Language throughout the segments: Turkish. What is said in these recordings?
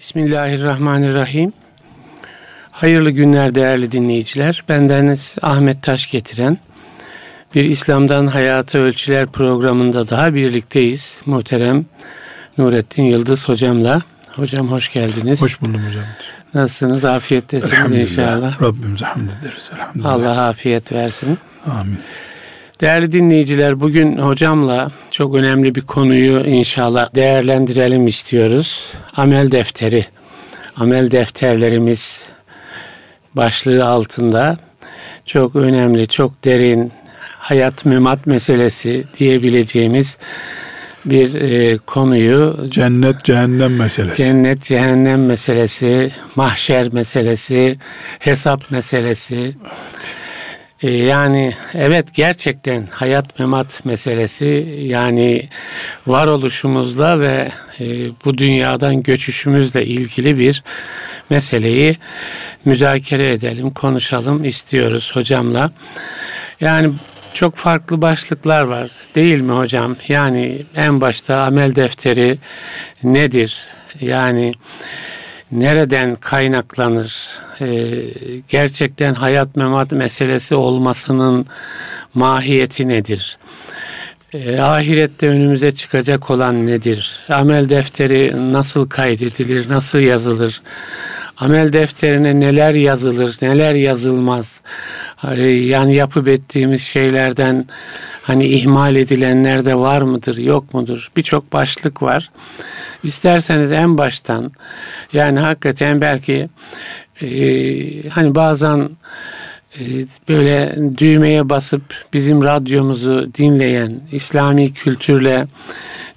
Bismillahirrahmanirrahim. Hayırlı günler değerli dinleyiciler. Bendeniz Ahmet Taş getiren bir İslam'dan Hayata Ölçüler programında daha birlikteyiz. Muhterem Nurettin Yıldız hocamla. Hocam hoş geldiniz. Hoş buldum hocam. Nasılsınız? Afiyettesiniz inşallah. Rabbimize hamd ederiz. Elhamdülillah. Allah afiyet versin. Amin. Değerli dinleyiciler bugün hocamla çok önemli bir konuyu inşallah değerlendirelim istiyoruz. Amel defteri. Amel defterlerimiz başlığı altında çok önemli, çok derin hayat memat meselesi diyebileceğimiz bir e, konuyu cennet cehennem meselesi. Cennet cehennem meselesi, mahşer meselesi, hesap meselesi. Evet. Ee, yani evet gerçekten hayat memat meselesi yani varoluşumuzla ve e, bu dünyadan göçüşümüzle ilgili bir meseleyi müzakere edelim, konuşalım istiyoruz hocamla. Yani çok farklı başlıklar var değil mi hocam? Yani en başta amel defteri nedir? Yani nereden kaynaklanır? Ee, gerçekten hayat memat meselesi olmasının mahiyeti nedir? Ee, ahirette önümüze çıkacak olan nedir? Amel defteri nasıl kaydedilir, nasıl yazılır? Amel defterine neler yazılır, neler yazılmaz? Yani yapıp ettiğimiz şeylerden hani ihmal edilenler de var mıdır, yok mudur? Birçok başlık var. İsterseniz en baştan yani hakikaten belki e, hani bazen e, böyle düğmeye basıp bizim radyomuzu dinleyen İslami kültürle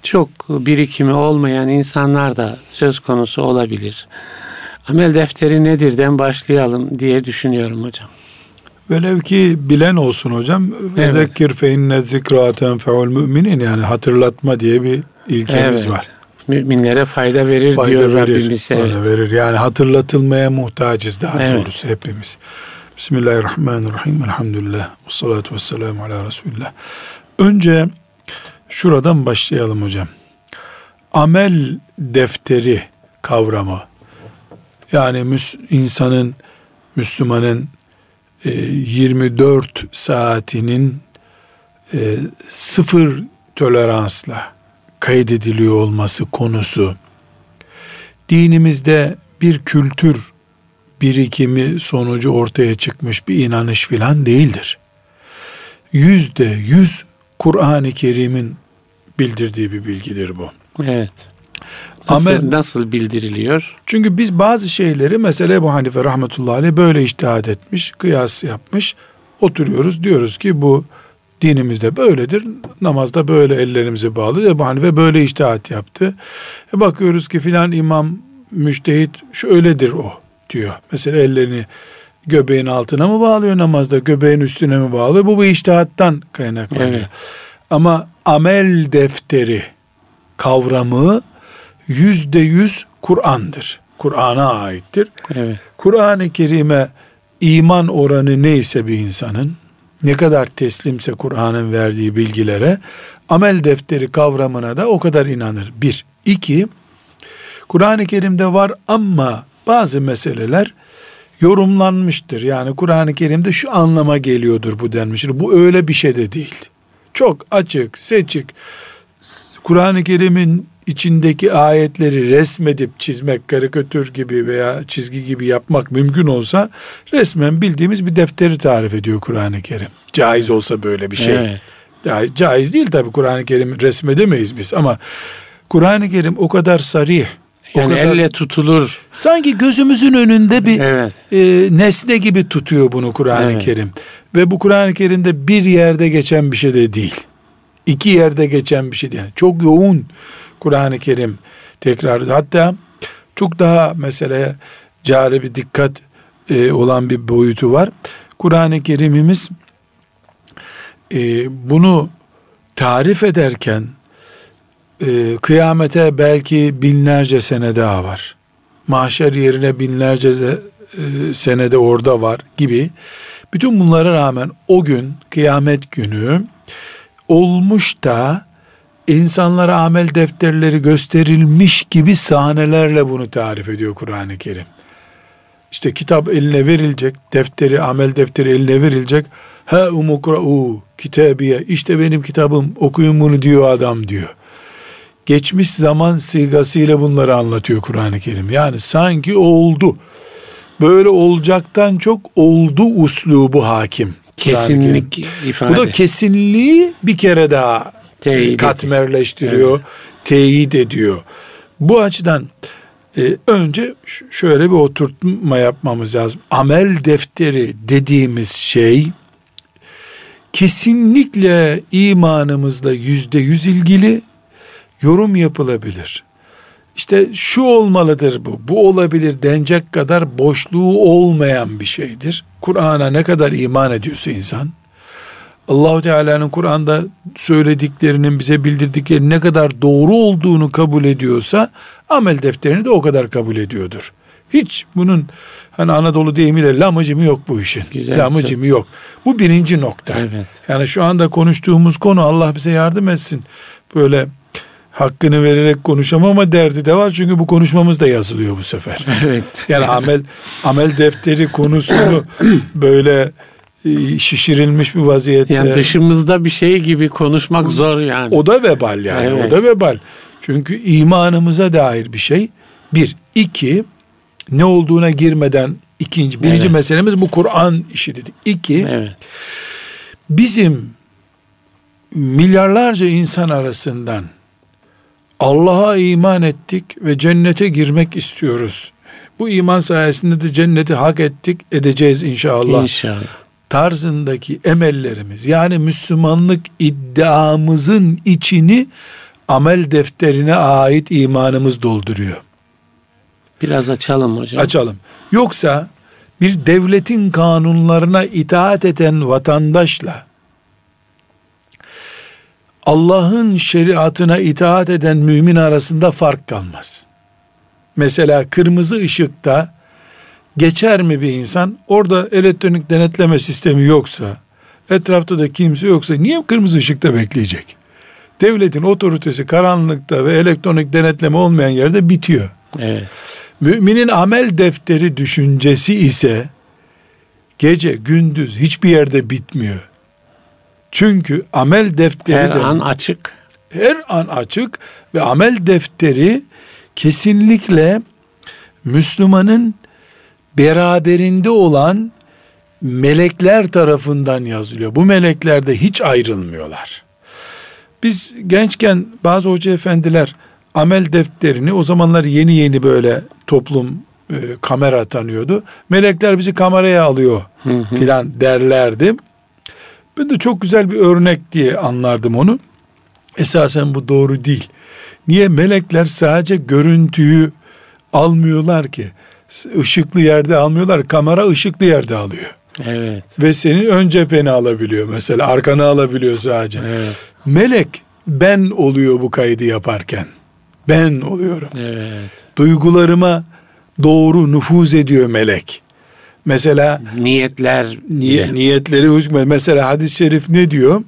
çok birikimi olmayan insanlar da söz konusu olabilir. Amel defteri nedirden başlayalım diye düşünüyorum hocam. Velev ki bilen olsun hocam. Evet. Zekir fe inne zikra tenfeul müminin yani hatırlatma diye bir ilkemiz evet. var müminlere fayda verir fayda diyor verir, Rabbimiz. Evet. verir. Yani hatırlatılmaya muhtacız daha evet. doğrusu hepimiz. Bismillahirrahmanirrahim. Elhamdülillah. Ve salatu ve selamu ala Resulullah. Önce şuradan başlayalım hocam. Amel defteri kavramı. Yani insanın, Müslümanın 24 e, saatinin e, sıfır toleransla kaydediliyor olması konusu dinimizde bir kültür birikimi sonucu ortaya çıkmış bir inanış filan değildir. Yüzde yüz Kur'an-ı Kerim'in bildirdiği bir bilgidir bu. Evet. Nasıl, Amel, nasıl bildiriliyor? Çünkü biz bazı şeyleri mesela bu Hanife rahmetullahi aleyh böyle iştihad etmiş, kıyas yapmış. Oturuyoruz diyoruz ki bu dinimizde böyledir. Namazda böyle ellerimizi bağlı. Ebu Hanife böyle iştihat yaptı. E bakıyoruz ki filan imam müştehit şöyledir o diyor. Mesela ellerini göbeğin altına mı bağlıyor namazda, göbeğin üstüne mi bağlıyor? Bu bir iştihattan kaynaklanıyor. Evet. Ama amel defteri kavramı yüzde yüz Kur'an'dır. Kur'an'a aittir. Evet. Kur'an-ı Kerim'e iman oranı neyse bir insanın ne kadar teslimse Kur'an'ın verdiği bilgilere amel defteri kavramına da o kadar inanır. Bir. iki Kur'an-ı Kerim'de var ama bazı meseleler yorumlanmıştır. Yani Kur'an-ı Kerim'de şu anlama geliyordur bu denmiştir. Bu öyle bir şey de değil. Çok açık, seçik. Kur'an-ı Kerim'in içindeki ayetleri resmedip çizmek, karikatür gibi veya çizgi gibi yapmak mümkün olsa resmen bildiğimiz bir defteri tarif ediyor Kur'an-ı Kerim. Caiz olsa böyle bir şey. Evet. Caiz değil tabi Kur'an-ı Kerim resmedemeyiz biz ama Kur'an-ı Kerim o kadar sarih, yani kadar, elle tutulur. Sanki gözümüzün önünde bir evet. e, nesne gibi tutuyor bunu Kur'an-ı evet. Kerim. Ve bu Kur'an-ı Kerim'de bir yerde geçen bir şey de değil. İki yerde geçen bir şey değil. Çok yoğun Kur'an-ı Kerim tekrar hatta çok daha mesela cari bir dikkat e, olan bir boyutu var. Kur'an-ı Kerim'imiz e, bunu tarif ederken e, kıyamete belki binlerce sene daha var. Mahşer yerine binlerce e, sene de orada var gibi. Bütün bunlara rağmen o gün kıyamet günü olmuş da insanlara amel defterleri gösterilmiş gibi sahnelerle bunu tarif ediyor Kur'an-ı Kerim. İşte kitap eline verilecek, defteri, amel defteri eline verilecek. Ha umukra'u kitabiye, işte benim kitabım, okuyun bunu diyor adam diyor. Geçmiş zaman sigasıyla bunları anlatıyor Kur'an-ı Kerim. Yani sanki oldu. Böyle olacaktan çok oldu uslubu hakim. Kesinlik ifade. Bu da kesinliği bir kere daha Teyit katmerleştiriyor, Evet. teyit ediyor. Bu açıdan e, önce şöyle bir oturtma yapmamız lazım. Amel defteri dediğimiz şey kesinlikle imanımızla yüzde yüz ilgili yorum yapılabilir. İşte şu olmalıdır bu, bu olabilir denecek kadar boşluğu olmayan bir şeydir. Kur'an'a ne kadar iman ediyorsa insan, Allahu Teala'nın Kur'an'da söylediklerinin bize bildirdiklerinin ne kadar doğru olduğunu kabul ediyorsa amel defterini de o kadar kabul ediyordur. Hiç bunun hani Anadolu deyimiyle lamıcımı yok bu işin. Güzel, lamıcımı yok. Bu birinci nokta. Evet. Yani şu anda konuştuğumuz konu Allah bize yardım etsin. Böyle hakkını vererek konuşamama derdi de var. Çünkü bu konuşmamız da yazılıyor bu sefer. Evet. Yani amel amel defteri konusunu böyle şişirilmiş bir vaziyette. Yani dışımızda bir şey gibi konuşmak zor yani. O da vebal yani. Evet. O da vebal. Çünkü imanımıza dair bir şey. Bir. iki ne olduğuna girmeden ikinci. Birinci Evet. meselemiz bu Kur'an işi dedik. İki. Evet. bizim milyarlarca insan arasından Allah'a iman ettik ve cennete girmek istiyoruz. Bu iman sayesinde de cenneti hak ettik, edeceğiz inşallah. İnşallah. Tarzındaki emellerimiz yani Müslümanlık iddiamızın içini amel defterine ait imanımız dolduruyor. Biraz açalım hocam. Açalım. Yoksa bir devletin kanunlarına itaat eden vatandaşla Allah'ın şeriatına itaat eden mümin arasında fark kalmaz. Mesela kırmızı ışıkta geçer mi bir insan? Orada elektronik denetleme sistemi yoksa, etrafta da kimse yoksa niye kırmızı ışıkta bekleyecek? Devletin otoritesi karanlıkta ve elektronik denetleme olmayan yerde bitiyor. Evet. Müminin amel defteri düşüncesi ise gece gündüz hiçbir yerde bitmiyor. Çünkü amel defteri Her de an açık. her an açık ve amel defteri kesinlikle Müslümanın beraberinde olan melekler tarafından yazılıyor. Bu melekler de hiç ayrılmıyorlar. Biz gençken bazı hoca efendiler amel defterini o zamanlar yeni yeni böyle toplum e, kamera tanıyordu. Melekler bizi kameraya alıyor filan derlerdi. Ben de çok güzel bir örnek diye anlardım onu. Esasen bu doğru değil. Niye melekler sadece görüntüyü almıyorlar ki? Işıklı yerde almıyorlar. Kamera ışıklı yerde alıyor. Evet. Ve senin ön cepheni alabiliyor mesela. Arkanı alabiliyor sadece. Evet. Melek ben oluyor bu kaydı yaparken. Ben oluyorum. Evet. Duygularıma doğru nüfuz ediyor melek. Mesela Niyetler Niye, niyetleri hükmet. Mesela hadis-i şerif ne diyor?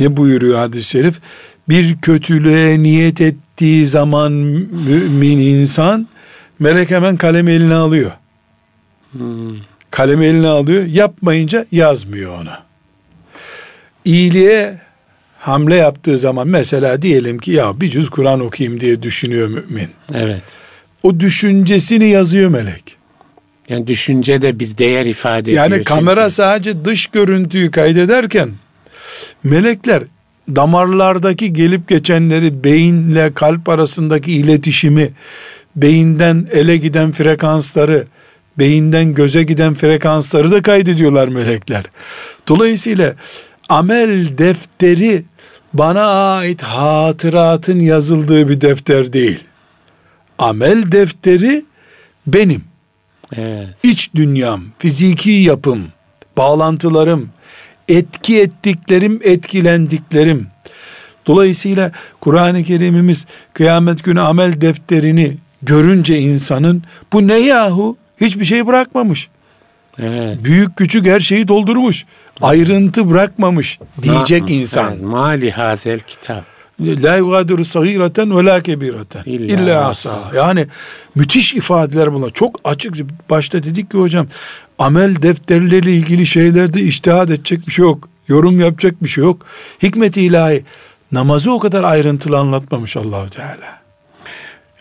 Ne buyuruyor hadis-i şerif? Bir kötülüğe niyet ettiği zaman mümin insan melek hemen kalemi eline alıyor. Hmm. Kalemi eline alıyor. Yapmayınca yazmıyor onu. İyiliğe hamle yaptığı zaman mesela diyelim ki ya bir cüz Kur'an okuyayım diye düşünüyor mümin. Evet. O düşüncesini yazıyor melek. Yani düşünce de bir değer ifade ediyor. Yani çünkü. kamera sadece dış görüntüyü kaydederken melekler damarlardaki gelip geçenleri beyinle kalp arasındaki iletişimi beyinden ele giden frekansları beyinden göze giden frekansları da kaydediyorlar melekler. Dolayısıyla amel defteri bana ait hatıratın yazıldığı bir defter değil. Amel defteri benim Evet. iç dünyam, fiziki yapım, bağlantılarım, etki ettiklerim, etkilendiklerim. Dolayısıyla Kur'an-ı Kerim'imiz kıyamet günü amel defterini görünce insanın bu ne yahu? Hiçbir şey bırakmamış. Evet. Büyük küçük her şeyi doldurmuş. Ayrıntı bırakmamış diyecek Ma- insan. Evet, Mali hazel kitap. La yugadiru sagireten ve la kebireten İlla asa. Yani müthiş ifadeler bunlar. Çok açık. Başta dedik ki hocam amel defterleriyle ilgili şeylerde iştihad edecek bir şey yok. Yorum yapacak bir şey yok. Hikmet-i ilahi namazı o kadar ayrıntılı anlatmamış Allahu Teala.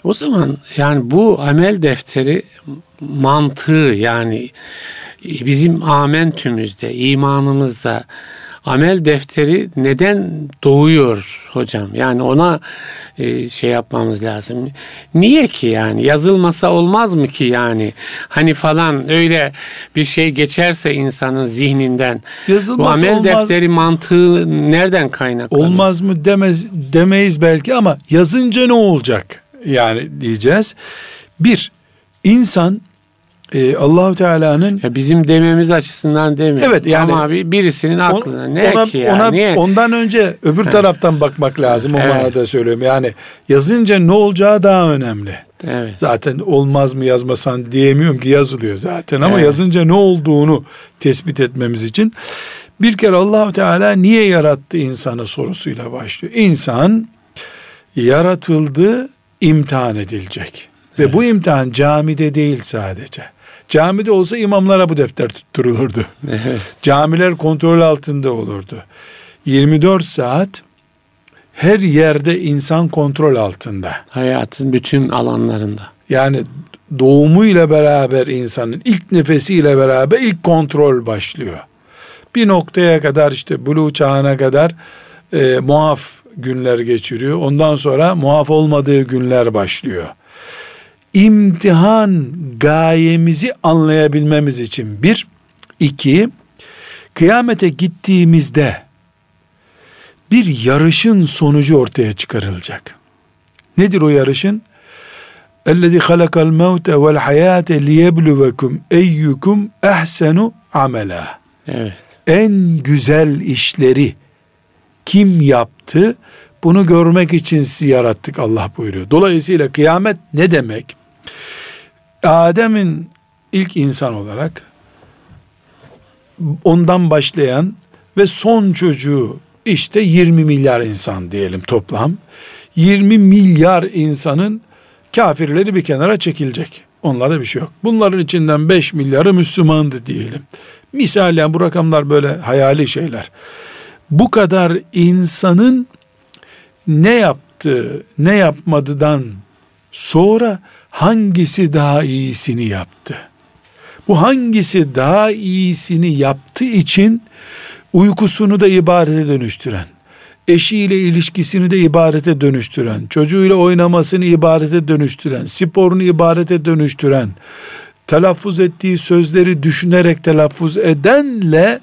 O zaman yani bu amel defteri mantığı yani bizim amentümüzde, imanımızda amel defteri neden doğuyor hocam? Yani ona e, şey yapmamız lazım. Niye ki yani yazılmasa olmaz mı ki yani? Hani falan öyle bir şey geçerse insanın zihninden Yazılması bu amel olmaz. defteri mantığı nereden kaynaklanıyor? Olmaz mı demez demeyiz belki ama yazınca ne olacak? Yani diyeceğiz. Bir, insan e, Allahu Teala'nın Ya bizim dememiz açısından demiyorum. Evet, yani- Ama bir, birisinin aklına ne ona, ki ya? ona- Niye? ondan önce öbür taraftan bakmak lazım o Evet. manada söylüyorum. Yani yazınca ne olacağı daha önemli. Evet. Zaten olmaz mı yazmasan diyemiyorum ki yazılıyor zaten ama Evet. yazınca ne olduğunu tespit etmemiz için bir kere Allahu Teala niye yarattı insanı sorusuyla başlıyor. İnsan yaratıldı, imtihan edilecek. Ve bu imtihan camide değil sadece. Camide olsa imamlara bu defter tutturulurdu. Evet. Camiler kontrol altında olurdu. 24 saat her yerde insan kontrol altında. Hayatın bütün alanlarında. Yani doğumuyla beraber insanın ilk nefesiyle beraber ilk kontrol başlıyor. Bir noktaya kadar işte buluğ çağına kadar e, muaf günler geçiriyor. Ondan sonra muaf olmadığı günler başlıyor. İmtihan gayemizi anlayabilmemiz için bir, iki, kıyamete gittiğimizde bir yarışın sonucu ortaya çıkarılacak. Nedir o yarışın? اَلَّذِي خَلَقَ الْمَوْتَ وَالْحَيَاةَ لِيَبْلُوَكُمْ اَيُّكُمْ اَحْسَنُ عَمَلًا Evet. En güzel işleri kim yaptı? bunu görmek için sizi yarattık Allah buyuruyor. Dolayısıyla kıyamet ne demek? Adem'in ilk insan olarak ondan başlayan ve son çocuğu işte 20 milyar insan diyelim toplam. 20 milyar insanın kafirleri bir kenara çekilecek. Onlarda bir şey yok. Bunların içinden 5 milyarı Müslümandı diyelim. Misalen bu rakamlar böyle hayali şeyler. Bu kadar insanın ne yaptı, ne yapmadıdan sonra hangisi daha iyisini yaptı? Bu hangisi daha iyisini yaptığı için uykusunu da ibadete dönüştüren, eşiyle ilişkisini de ibadete dönüştüren, çocuğuyla oynamasını ibadete dönüştüren, sporunu ibadete dönüştüren, telaffuz ettiği sözleri düşünerek telaffuz edenle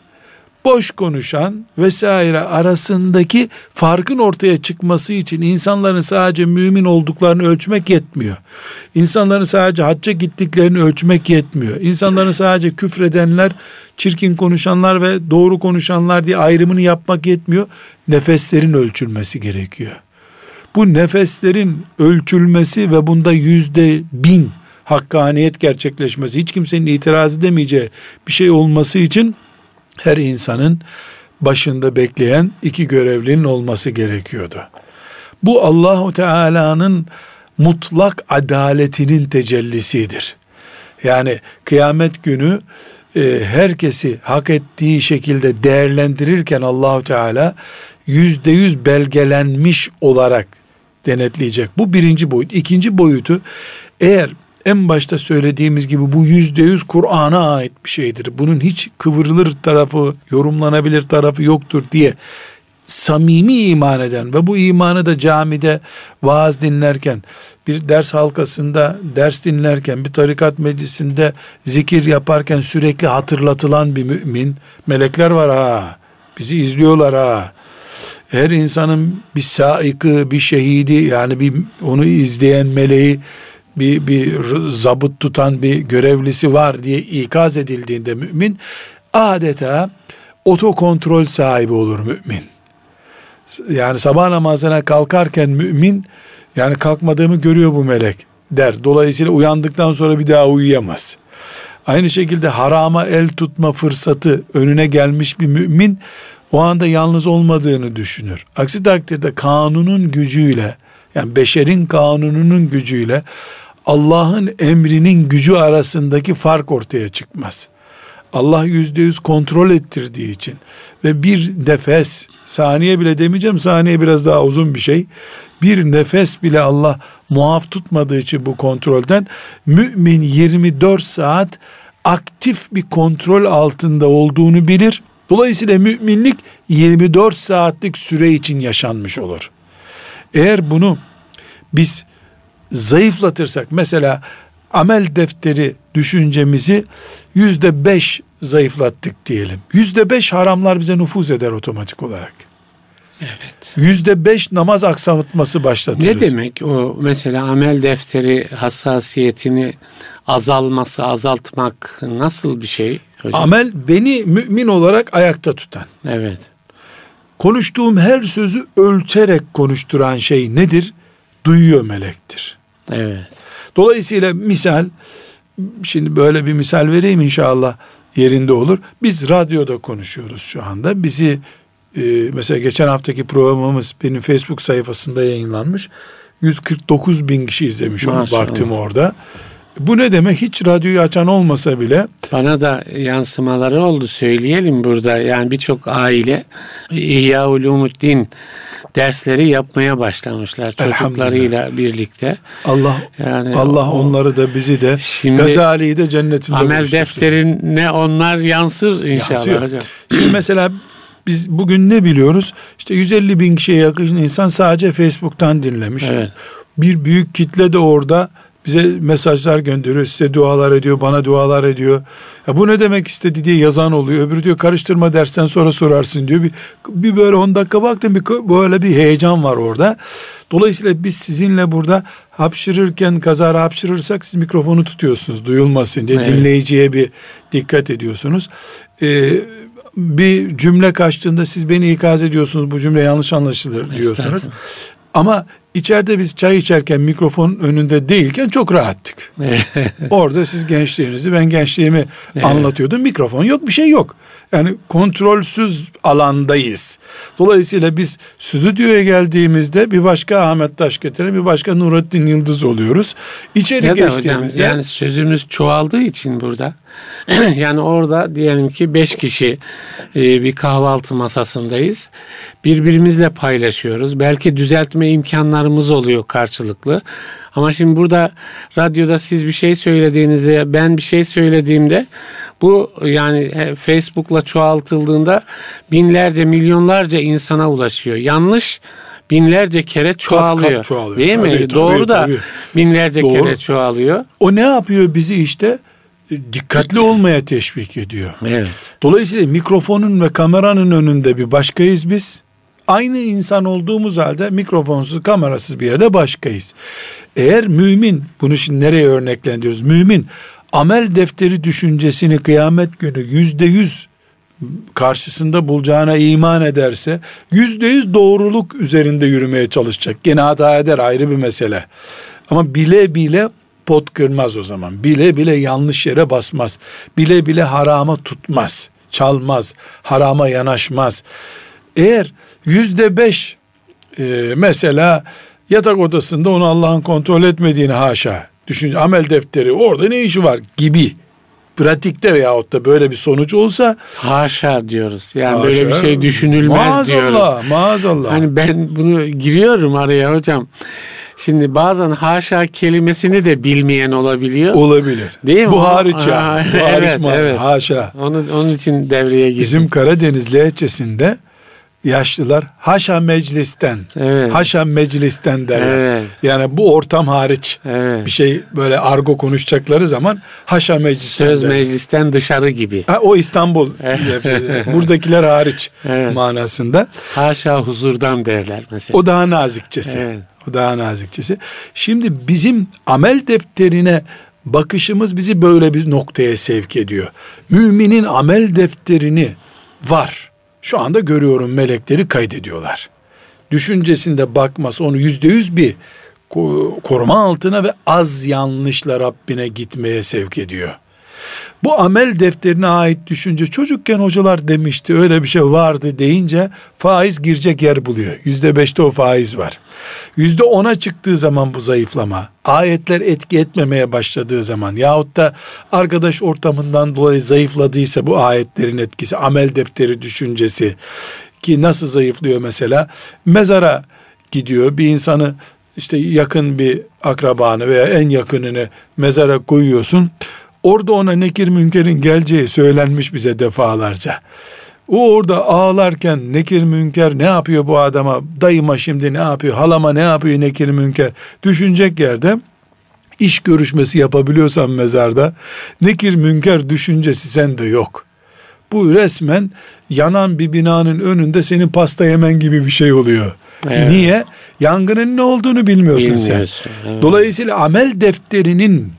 boş konuşan vesaire arasındaki farkın ortaya çıkması için insanların sadece mümin olduklarını ölçmek yetmiyor. İnsanların sadece hacca gittiklerini ölçmek yetmiyor. İnsanların sadece küfredenler, çirkin konuşanlar ve doğru konuşanlar diye ayrımını yapmak yetmiyor. Nefeslerin ölçülmesi gerekiyor. Bu nefeslerin ölçülmesi ve bunda yüzde bin hakkaniyet gerçekleşmesi, hiç kimsenin itiraz edemeyeceği bir şey olması için her insanın başında bekleyen iki görevlinin olması gerekiyordu. Bu Allahu Teala'nın mutlak adaletinin tecellisidir. Yani kıyamet günü e, herkesi hak ettiği şekilde değerlendirirken Allahu Teala yüzde yüz belgelenmiş olarak denetleyecek. Bu birinci boyut. İkinci boyutu eğer en başta söylediğimiz gibi bu yüzde yüz Kur'an'a ait bir şeydir. Bunun hiç kıvrılır tarafı, yorumlanabilir tarafı yoktur diye samimi iman eden ve bu imanı da camide vaaz dinlerken, bir ders halkasında ders dinlerken, bir tarikat meclisinde zikir yaparken sürekli hatırlatılan bir mümin, melekler var ha, bizi izliyorlar ha, her insanın bir saikı, bir şehidi yani bir onu izleyen meleği bir, bir zabıt tutan bir görevlisi var diye ikaz edildiğinde mümin adeta otokontrol sahibi olur mümin. Yani sabah namazına kalkarken mümin yani kalkmadığımı görüyor bu melek der. Dolayısıyla uyandıktan sonra bir daha uyuyamaz. Aynı şekilde harama el tutma fırsatı önüne gelmiş bir mümin o anda yalnız olmadığını düşünür. Aksi takdirde kanunun gücüyle yani beşerin kanununun gücüyle Allah'ın emrinin gücü arasındaki fark ortaya çıkmaz. Allah yüzde yüz kontrol ettirdiği için ve bir nefes saniye bile demeyeceğim saniye biraz daha uzun bir şey bir nefes bile Allah muaf tutmadığı için bu kontrolden mümin 24 saat aktif bir kontrol altında olduğunu bilir. Dolayısıyla müminlik 24 saatlik süre için yaşanmış olur. Eğer bunu biz zayıflatırsak mesela amel defteri düşüncemizi yüzde beş zayıflattık diyelim. Yüzde beş haramlar bize nüfuz eder otomatik olarak. Evet. Yüzde beş namaz aksamitması başlatırız. Ne demek o mesela amel defteri hassasiyetini azalması, azaltmak nasıl bir şey hocam? Amel beni mümin olarak ayakta tutan. Evet. Konuştuğum her sözü ölçerek konuşturan şey nedir? Duyuyor melektir. Evet. Dolayısıyla misal şimdi böyle bir misal vereyim inşallah yerinde olur. Biz radyoda konuşuyoruz şu anda. Bizi e, mesela geçen haftaki programımız benim Facebook sayfasında yayınlanmış. 149 bin kişi izlemiş onu baktım orada. Bu ne demek? Hiç radyoyu açan olmasa bile. Bana da yansımaları oldu söyleyelim burada. Yani birçok aile İhya Ulumuddin dersleri yapmaya başlamışlar çocuklarıyla birlikte. Allah yani Allah o, onları da bizi de şimdi Gazali'yi de cennetinde Amel defterine onlar yansır inşallah Yansıyor. hocam. Şimdi mesela biz bugün ne biliyoruz? İşte 150 bin kişiye yakın insan sadece Facebook'tan dinlemiş. Evet. Bir büyük kitle de orada bize mesajlar gönderiyor, size dualar ediyor, bana dualar ediyor. Ya bu ne demek istedi diye yazan oluyor. Öbürü diyor karıştırma dersten sonra sorarsın diyor. Bir, bir böyle 10 dakika baktım bir böyle bir heyecan var orada. Dolayısıyla biz sizinle burada hapşırırken kazara hapşırırsak siz mikrofonu tutuyorsunuz duyulmasın diye evet. dinleyiciye bir dikkat ediyorsunuz. Ee, bir cümle kaçtığında siz beni ikaz ediyorsunuz bu cümle yanlış anlaşılır diyorsunuz. Ama içeride biz çay içerken mikrofon önünde değilken çok rahattık. Orada siz gençliğinizi ben gençliğimi anlatıyordum. Mikrofon yok bir şey yok. Yani kontrolsüz alandayız. Dolayısıyla biz stüdyoya geldiğimizde bir başka Ahmet Taş getiren bir başka Nurattin Yıldız oluyoruz. İçeri ya geçtiğimizde. Hocam, yani sözümüz çoğaldığı için burada yani orada diyelim ki beş kişi e, bir kahvaltı masasındayız. Birbirimizle paylaşıyoruz. Belki düzeltme imkanlarımız oluyor karşılıklı. Ama şimdi burada radyoda siz bir şey söylediğinizde ben bir şey söylediğimde bu yani Facebook'la çoğaltıldığında binlerce milyonlarca insana ulaşıyor. Yanlış binlerce kere çoğalıyor. Kat kat çoğalıyor. Değil mi? Tabii, Doğru tabii, da tabii. binlerce Doğru. kere çoğalıyor. O ne yapıyor bizi işte? Dikkatli olmaya teşvik ediyor. Evet. Dolayısıyla mikrofonun ve kameranın önünde bir başkayız biz. Aynı insan olduğumuz halde mikrofonsuz, kamerasız bir yerde başkayız. Eğer mümin, bunu şimdi nereye örneklendiriyoruz? Mümin amel defteri düşüncesini kıyamet günü yüzde yüz karşısında bulacağına iman ederse yüzde yüz doğruluk üzerinde yürümeye çalışacak. Gene hata eder ayrı bir mesele. Ama bile bile pot kırmaz o zaman. Bile bile yanlış yere basmaz. Bile bile harama tutmaz. Çalmaz. Harama yanaşmaz. Eğer yüzde beş e, mesela yatak odasında onu Allah'ın kontrol etmediğini haşa düşün amel defteri orada ne işi var gibi pratikte veyahut da böyle bir sonuç olsa haşa diyoruz. Yani haşa, böyle bir şey düşünülmez maazallah, diyoruz. Maazallah, maazallah. Hani ben bunu giriyorum araya hocam. Şimdi bazen haşa kelimesini de bilmeyen olabiliyor. Olabilir. Değil mi? Bu hariç ya. Bu hariç evet, evet. Haşa. Onun, onun için devreye girdim. Bizim Karadeniz lehçesinde yaşlılar haşa meclisten, evet. haşa meclisten derler. Evet. Yani bu ortam hariç evet. bir şey böyle argo konuşacakları zaman haşa meclisten Söz derler. meclisten dışarı gibi. Ha, o İstanbul. Buradakiler hariç evet. manasında. Haşa huzurdan derler mesela. O daha nazikçesi. Evet. O daha nazikçesi. Şimdi bizim amel defterine bakışımız bizi böyle bir noktaya sevk ediyor. Müminin amel defterini var şu anda görüyorum melekleri kaydediyorlar. Düşüncesinde bakması onu yüzde yüz bir koruma altına ve az yanlışla Rabbine gitmeye sevk ediyor. Bu amel defterine ait düşünce çocukken hocalar demişti öyle bir şey vardı deyince faiz girecek yer buluyor. Yüzde beşte o faiz var. Yüzde ona çıktığı zaman bu zayıflama, ayetler etki etmemeye başladığı zaman yahut da arkadaş ortamından dolayı zayıfladıysa bu ayetlerin etkisi, amel defteri düşüncesi ki nasıl zayıflıyor mesela? Mezara gidiyor bir insanı işte yakın bir akrabanı veya en yakınını mezara koyuyorsun. Orada ona nekir münkerin geleceği söylenmiş bize defalarca. O orada ağlarken nekir münker ne yapıyor bu adama? Dayıma şimdi ne yapıyor? Halama ne yapıyor nekir münker? Düşünecek yerde iş görüşmesi yapabiliyorsan mezarda nekir münker düşüncesi sende yok. Bu resmen yanan bir binanın önünde senin pasta yemen gibi bir şey oluyor. Evet. Niye? Yangının ne olduğunu bilmiyorsun sen. Evet. Dolayısıyla amel defterinin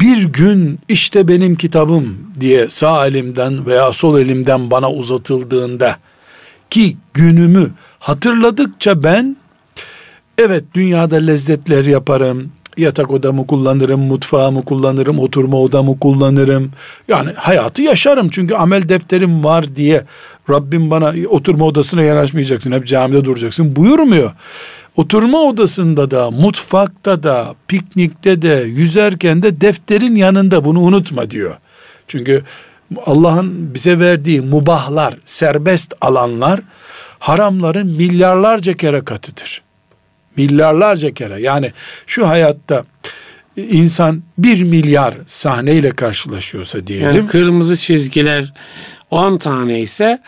bir gün işte benim kitabım diye sağ elimden veya sol elimden bana uzatıldığında ki günümü hatırladıkça ben evet dünyada lezzetler yaparım, yatak odamı kullanırım, mutfağımı kullanırım, oturma odamı kullanırım. Yani hayatı yaşarım çünkü amel defterim var diye Rabbim bana oturma odasına yanaşmayacaksın, hep camide duracaksın buyurmuyor. Oturma odasında da, mutfakta da, piknikte de, yüzerken de defterin yanında bunu unutma diyor. Çünkü Allah'ın bize verdiği mubahlar, serbest alanlar haramların milyarlarca kere katıdır. Milyarlarca kere. Yani şu hayatta insan bir milyar sahneyle karşılaşıyorsa diyelim. Yani kırmızı çizgiler 10 tane ise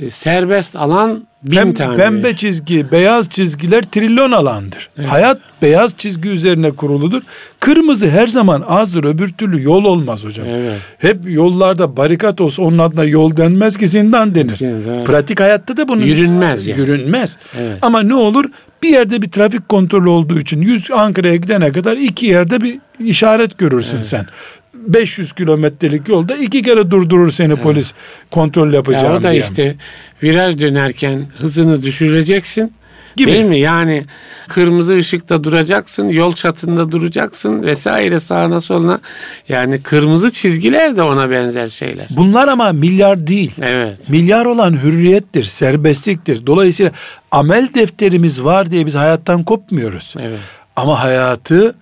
e, serbest alan bin Pem, tane. Pembe çizgi, beyaz çizgiler trilyon alandır. Evet. Hayat beyaz çizgi üzerine kuruludur. Kırmızı her zaman azdır öbür türlü yol olmaz hocam. Evet. Hep yollarda barikat olsa onun adına yol denmez ki zindan denir. Evet. Pratik hayatta da bunun yürünmez yani. Yürünmez. Evet. Ama ne olur bir yerde bir trafik kontrolü olduğu için 100 Ankara'ya gidene kadar iki yerde bir işaret görürsün evet. sen. 500 kilometrelik yolda iki kere durdurur seni evet. polis kontrol yapacağım ya o da diye. işte viraj dönerken hızını düşüreceksin. Gibi. Değil mi? Yani kırmızı ışıkta duracaksın, yol çatında duracaksın vesaire sağına soluna. Yani kırmızı çizgiler de ona benzer şeyler. Bunlar ama milyar değil. Evet. Milyar olan hürriyettir, serbestliktir. Dolayısıyla amel defterimiz var diye biz hayattan kopmuyoruz. Evet. Ama hayatı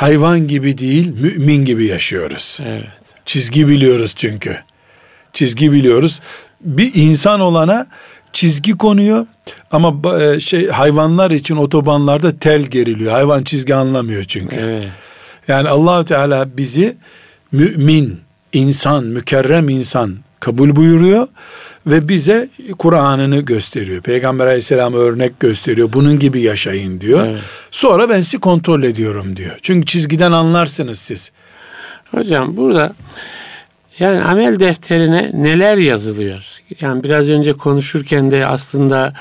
hayvan gibi değil, mümin gibi yaşıyoruz. Evet. Çizgi biliyoruz çünkü. Çizgi biliyoruz. Bir insan olana çizgi konuyor ama e, şey hayvanlar için otobanlarda tel geriliyor. Hayvan çizgi anlamıyor çünkü. Evet. Yani Allahu Teala bizi mümin, insan, mükerrem insan kabul buyuruyor ve bize Kur'an'ını gösteriyor. Peygamber aleyhisselam örnek gösteriyor. Bunun gibi yaşayın diyor. Evet. Sonra ben sizi kontrol ediyorum diyor. Çünkü çizgiden anlarsınız siz. Hocam burada yani amel defterine neler yazılıyor? Yani biraz önce konuşurken de aslında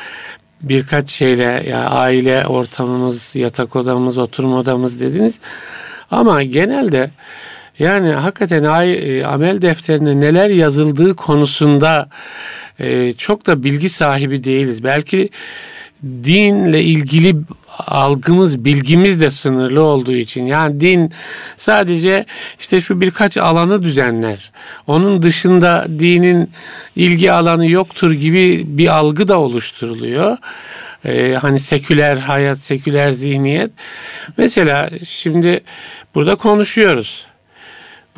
birkaç şeyle ya aile ortamımız, yatak odamız, oturma odamız dediniz. Ama genelde yani hakikaten ay, e, amel defterine neler yazıldığı konusunda e, çok da bilgi sahibi değiliz. Belki dinle ilgili algımız, bilgimiz de sınırlı olduğu için yani din sadece işte şu birkaç alanı düzenler. Onun dışında dinin ilgi alanı yoktur gibi bir algı da oluşturuluyor. Ee, hani seküler hayat, seküler zihniyet. Mesela şimdi burada konuşuyoruz.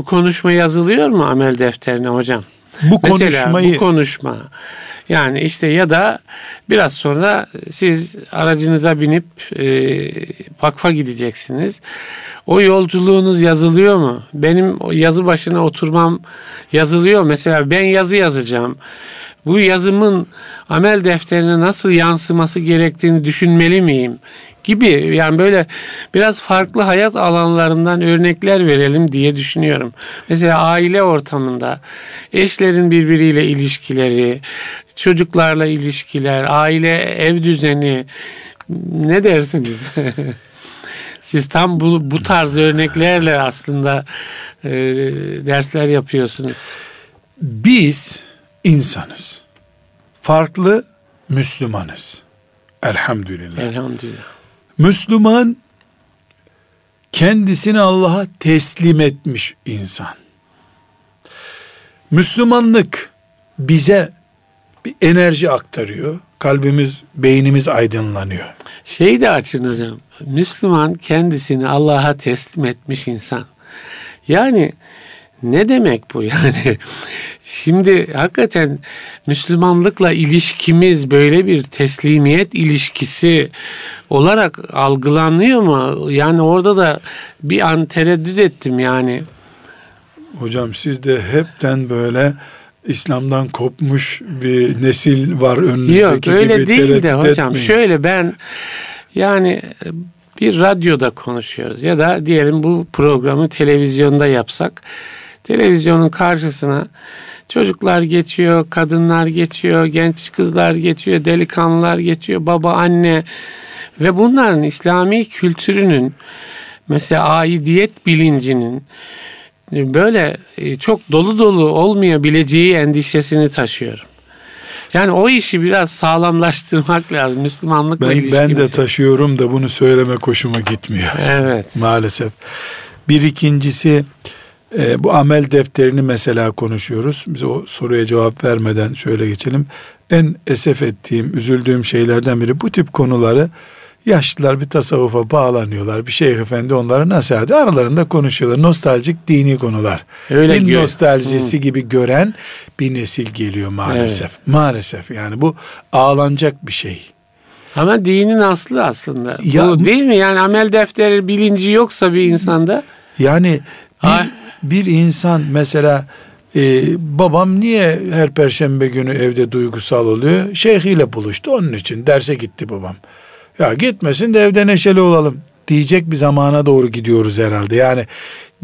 Bu konuşma yazılıyor mu amel defterine hocam? Bu Mesela konuşmayı bu konuşma yani işte ya da biraz sonra siz aracınıza binip e, vakfa gideceksiniz. O yolculuğunuz yazılıyor mu? Benim yazı başına oturmam yazılıyor. Mesela ben yazı yazacağım. Bu yazımın amel defterine nasıl yansıması gerektiğini düşünmeli miyim? Gibi yani böyle biraz farklı hayat alanlarından örnekler verelim diye düşünüyorum. Mesela aile ortamında eşlerin birbiriyle ilişkileri, çocuklarla ilişkiler, aile ev düzeni ne dersiniz? Siz tam bu, bu tarz örneklerle aslında e, dersler yapıyorsunuz. Biz insanız. Farklı Müslümanız. Elhamdülillah. Elhamdülillah. Müslümanlık bize bir enerji aktarıyor. Kalbimiz, beynimiz aydınlanıyor. Şeyi de açın hocam. Müslüman kendisini Allah'a teslim etmiş insan. Yani ne demek bu yani? Şimdi hakikaten Müslümanlıkla ilişkimiz böyle bir teslimiyet ilişkisi olarak algılanıyor mu? Yani orada da bir an tereddüt ettim yani. Hocam siz de hepten böyle İslam'dan kopmuş bir nesil var önünüzdeki Yok, öyle gibi değil de hocam. etmeyin. Şöyle ben yani bir radyoda konuşuyoruz ya da diyelim bu programı televizyonda yapsak televizyonun karşısına çocuklar geçiyor, kadınlar geçiyor, genç kızlar geçiyor, delikanlılar geçiyor, baba, anne ve bunların İslami kültürünün mesela aidiyet bilincinin böyle e, çok dolu dolu olmayabileceği endişesini taşıyorum. Yani o işi biraz sağlamlaştırmak lazım Müslümanlıkla ben, ilişkimizi. ben de taşıyorum da bunu söyleme hoşuma gitmiyor. Evet. Maalesef. Bir ikincisi e, bu amel defterini mesela konuşuyoruz. Biz o soruya cevap vermeden şöyle geçelim. En esef ettiğim, üzüldüğüm şeylerden biri bu tip konuları yaşlılar bir tasavvufa bağlanıyorlar. Bir şeyh efendi onlara nasihat. Aralarında konuşuyorlar. Nostaljik dini konular. Öyle Din gö- nostaljisi gibi gören bir nesil geliyor maalesef. Maalesef yani bu ağlanacak bir şey. Ama dinin aslı aslında. Ya- Bu değil mi? Yani amel defteri bilinci yoksa bir insanda Yani Ay. Bir, insan mesela e, babam niye her perşembe günü evde duygusal oluyor? Şeyhiyle buluştu onun için derse gitti babam. Ya gitmesin de evde neşeli olalım diyecek bir zamana doğru gidiyoruz herhalde. Yani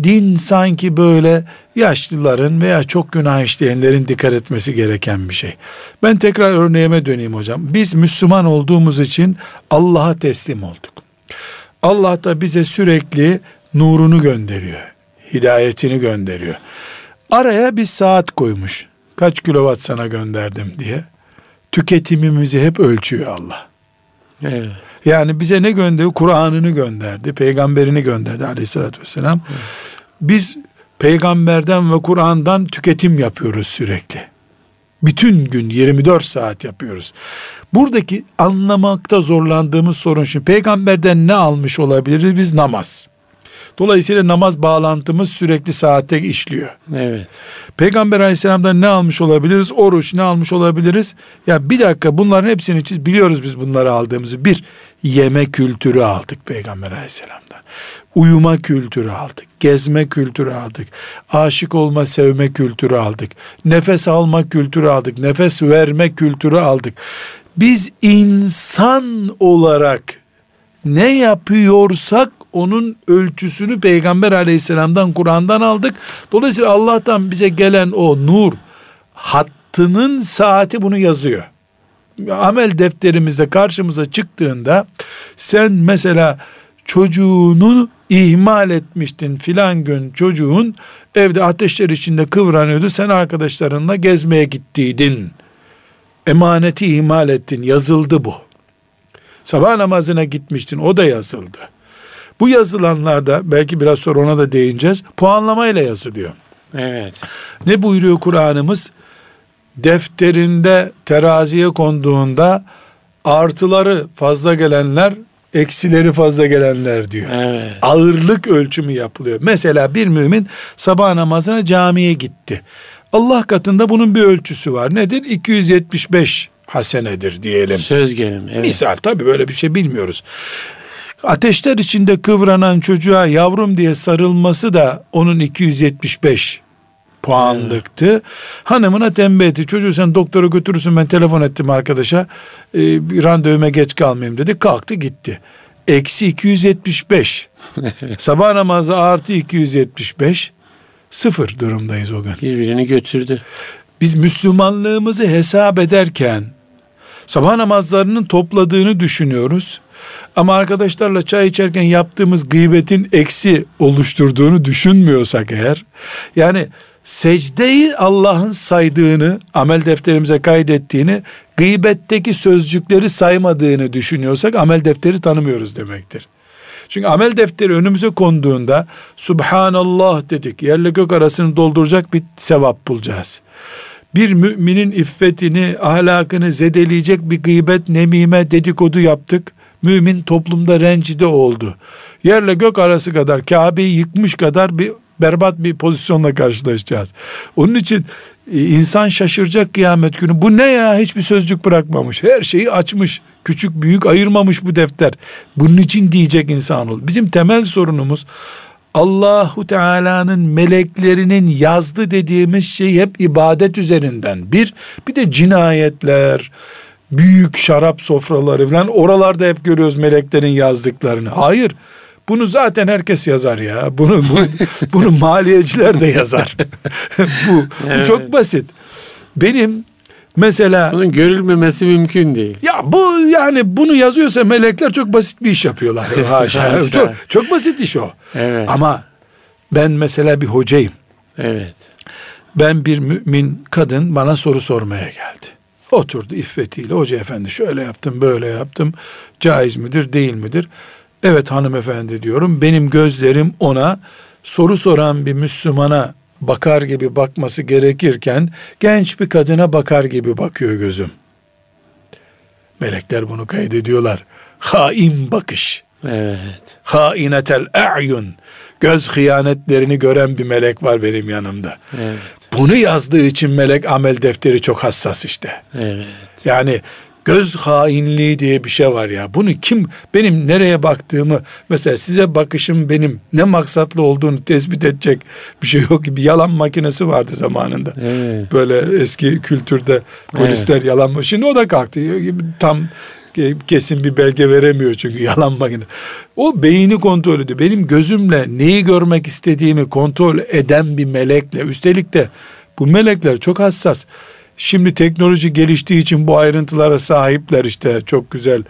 din sanki böyle yaşlıların veya çok günah işleyenlerin dikkat etmesi gereken bir şey. Ben tekrar örneğime döneyim hocam. Biz Müslüman olduğumuz için Allah'a teslim olduk. Allah da bize sürekli nurunu gönderiyor. Hidayetini gönderiyor. Araya bir saat koymuş. Kaç kilowatt sana gönderdim diye. Tüketimimizi hep ölçüyor Allah. evet. Yani bize ne gönderdi? Kur'an'ını gönderdi, peygamberini gönderdi aleyhissalatü vesselam. Biz peygamberden ve Kur'an'dan tüketim yapıyoruz sürekli. Bütün gün 24 saat yapıyoruz. Buradaki anlamakta zorlandığımız sorun şu. Peygamberden ne almış olabiliriz? Biz namaz. Dolayısıyla namaz bağlantımız sürekli saate işliyor. evet. Peygamber aleyhisselamdan ne almış olabiliriz? Oruç ne almış olabiliriz? Ya bir dakika bunların hepsini için biliyoruz biz bunları aldığımızı. Bir, yeme kültürü aldık Peygamber aleyhisselamdan. Uyuma kültürü aldık. Gezme kültürü aldık. Aşık olma, sevme kültürü aldık. Nefes alma kültürü aldık. Nefes verme kültürü aldık. Biz insan olarak ne yapıyorsak onun ölçüsünü Peygamber aleyhisselamdan Kur'an'dan aldık. Dolayısıyla Allah'tan bize gelen o nur hattının saati bunu yazıyor. Amel defterimizde karşımıza çıktığında sen mesela çocuğunu ihmal etmiştin filan gün çocuğun evde ateşler içinde kıvranıyordu sen arkadaşlarınla gezmeye gittiydin emaneti ihmal ettin yazıldı bu sabah namazına gitmiştin o da yazıldı bu yazılanlarda belki biraz sonra ona da değineceğiz puanlamayla yazılıyor Evet. ne buyuruyor Kur'an'ımız defterinde teraziye konduğunda artıları fazla gelenler eksileri fazla gelenler diyor Evet. ağırlık ölçümü yapılıyor. Mesela bir mümin sabah namazına camiye gitti. Allah katında bunun bir ölçüsü var. Nedir? 275 hasenedir diyelim. Söz gelimi. Evet. Misal tabii böyle bir şey bilmiyoruz. Ateşler içinde kıvranan çocuğa yavrum diye sarılması da onun 275 puanlıktı. Hanımına tembih etti. Çocuğu sen doktora götürürsün ben telefon ettim arkadaşa. Ee, bir randevuma geç kalmayayım dedi. Kalktı gitti. Eksi 275. Sabah namazı artı 275. Sıfır durumdayız o gün. Birbirini götürdü. Biz Müslümanlığımızı hesap ederken sabah namazlarının topladığını düşünüyoruz. Ama arkadaşlarla çay içerken yaptığımız gıybetin eksi oluşturduğunu düşünmüyorsak eğer yani secdeyi Allah'ın saydığını amel defterimize kaydettiğini gıybetteki sözcükleri saymadığını düşünüyorsak amel defteri tanımıyoruz demektir. Çünkü amel defteri önümüze konduğunda Subhanallah dedik. Yerle gök arasını dolduracak bir sevap bulacağız. Bir müminin iffetini, ahlakını zedeleyecek bir gıybet, nemime, dedikodu yaptık. Mümin toplumda rencide oldu. Yerle gök arası kadar Kabe'yi yıkmış kadar bir berbat bir pozisyonla karşılaşacağız. Onun için e, insan şaşıracak kıyamet günü. Bu ne ya? Hiçbir sözcük bırakmamış. Her şeyi açmış. Küçük büyük ayırmamış bu defter. Bunun için diyecek insan ol. Bizim temel sorunumuz Allahu Teala'nın meleklerinin yazdı dediğimiz şey hep ibadet üzerinden. Bir, bir de cinayetler, büyük şarap sofraları falan oralarda hep görüyoruz meleklerin yazdıklarını. Hayır. Bunu zaten herkes yazar ya. Bunu bunu, bunu maliyeciler de yazar. bu, evet. bu çok basit. Benim mesela bunun görülmemesi mümkün değil. Ya bu yani bunu yazıyorsa melekler çok basit bir iş yapıyorlar. Haşa. çok çok basit iş o. Evet. Ama ben mesela bir hocayım. Evet. Ben bir mümin kadın bana soru sormaya geldi. Oturdu iffetiyle hoca efendi şöyle yaptım böyle yaptım caiz midir değil midir? Evet hanımefendi diyorum. Benim gözlerim ona soru soran bir Müslümana bakar gibi bakması gerekirken genç bir kadına bakar gibi bakıyor gözüm. Melekler bunu kaydediyorlar. Hain bakış. Evet. Hainetel a'yun. Göz hıyanetlerini gören bir melek var benim yanımda. Evet. Bunu yazdığı için melek amel defteri çok hassas işte. Evet. Yani göz hainliği diye bir şey var ya. Bunu kim benim nereye baktığımı mesela size bakışım benim ne maksatlı olduğunu tespit edecek bir şey yok gibi yalan makinesi vardı zamanında. Evet. Böyle eski kültürde polisler evet. yalan şimdi o da kalktı. Tam kesin bir belge veremiyor çünkü yalan makine. O beyni kontrol ediyor. Benim gözümle neyi görmek istediğimi kontrol eden bir melekle üstelik de bu melekler çok hassas. Şimdi teknoloji geliştiği için bu ayrıntılara sahipler işte çok güzel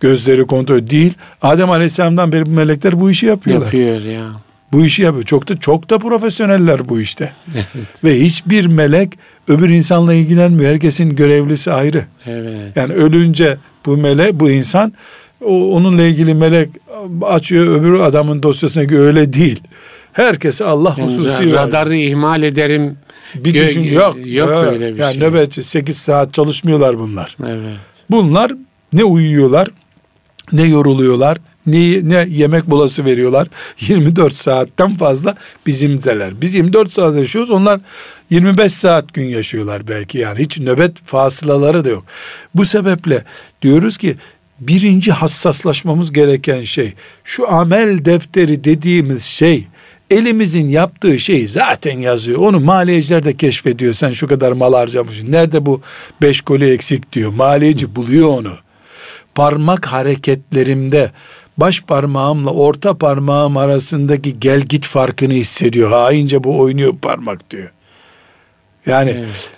gözleri kontrol değil. Adem Aleyhisselam'dan beri bu melekler bu işi yapıyorlar. Yapıyor ya. Bu işi yapıyor. Çok da çok da profesyoneller bu işte. Evet. Ve hiçbir melek öbür insanla ilgilenmiyor. Herkesin görevlisi ayrı. Evet. Yani ölünce bu melek, bu insan o, onunla ilgili melek açıyor öbür adamın dosyasına öyle değil. Herkese Allah yani hususi radarı ihmal ederim bir Gö- düşün yok. Yok evet. öyle bir yani şey. nöbetçi 8 saat çalışmıyorlar bunlar. Evet. Bunlar ne uyuyorlar ne yoruluyorlar ne, ne yemek molası veriyorlar. 24 saatten fazla bizimdeler. Biz 24 saat yaşıyoruz. Onlar 25 saat gün yaşıyorlar belki yani. Hiç nöbet fasılaları da yok. Bu sebeple diyoruz ki birinci hassaslaşmamız gereken şey şu amel defteri dediğimiz şey elimizin yaptığı şey zaten yazıyor. Onu maliyeciler de keşfediyor. Sen şu kadar mal harcamışsın. Nerede bu beş koli eksik diyor. Maliyeci buluyor onu. Parmak hareketlerimde baş parmağımla orta parmağım arasındaki gel git farkını hissediyor. Haince bu oynuyor parmak diyor. Yani evet.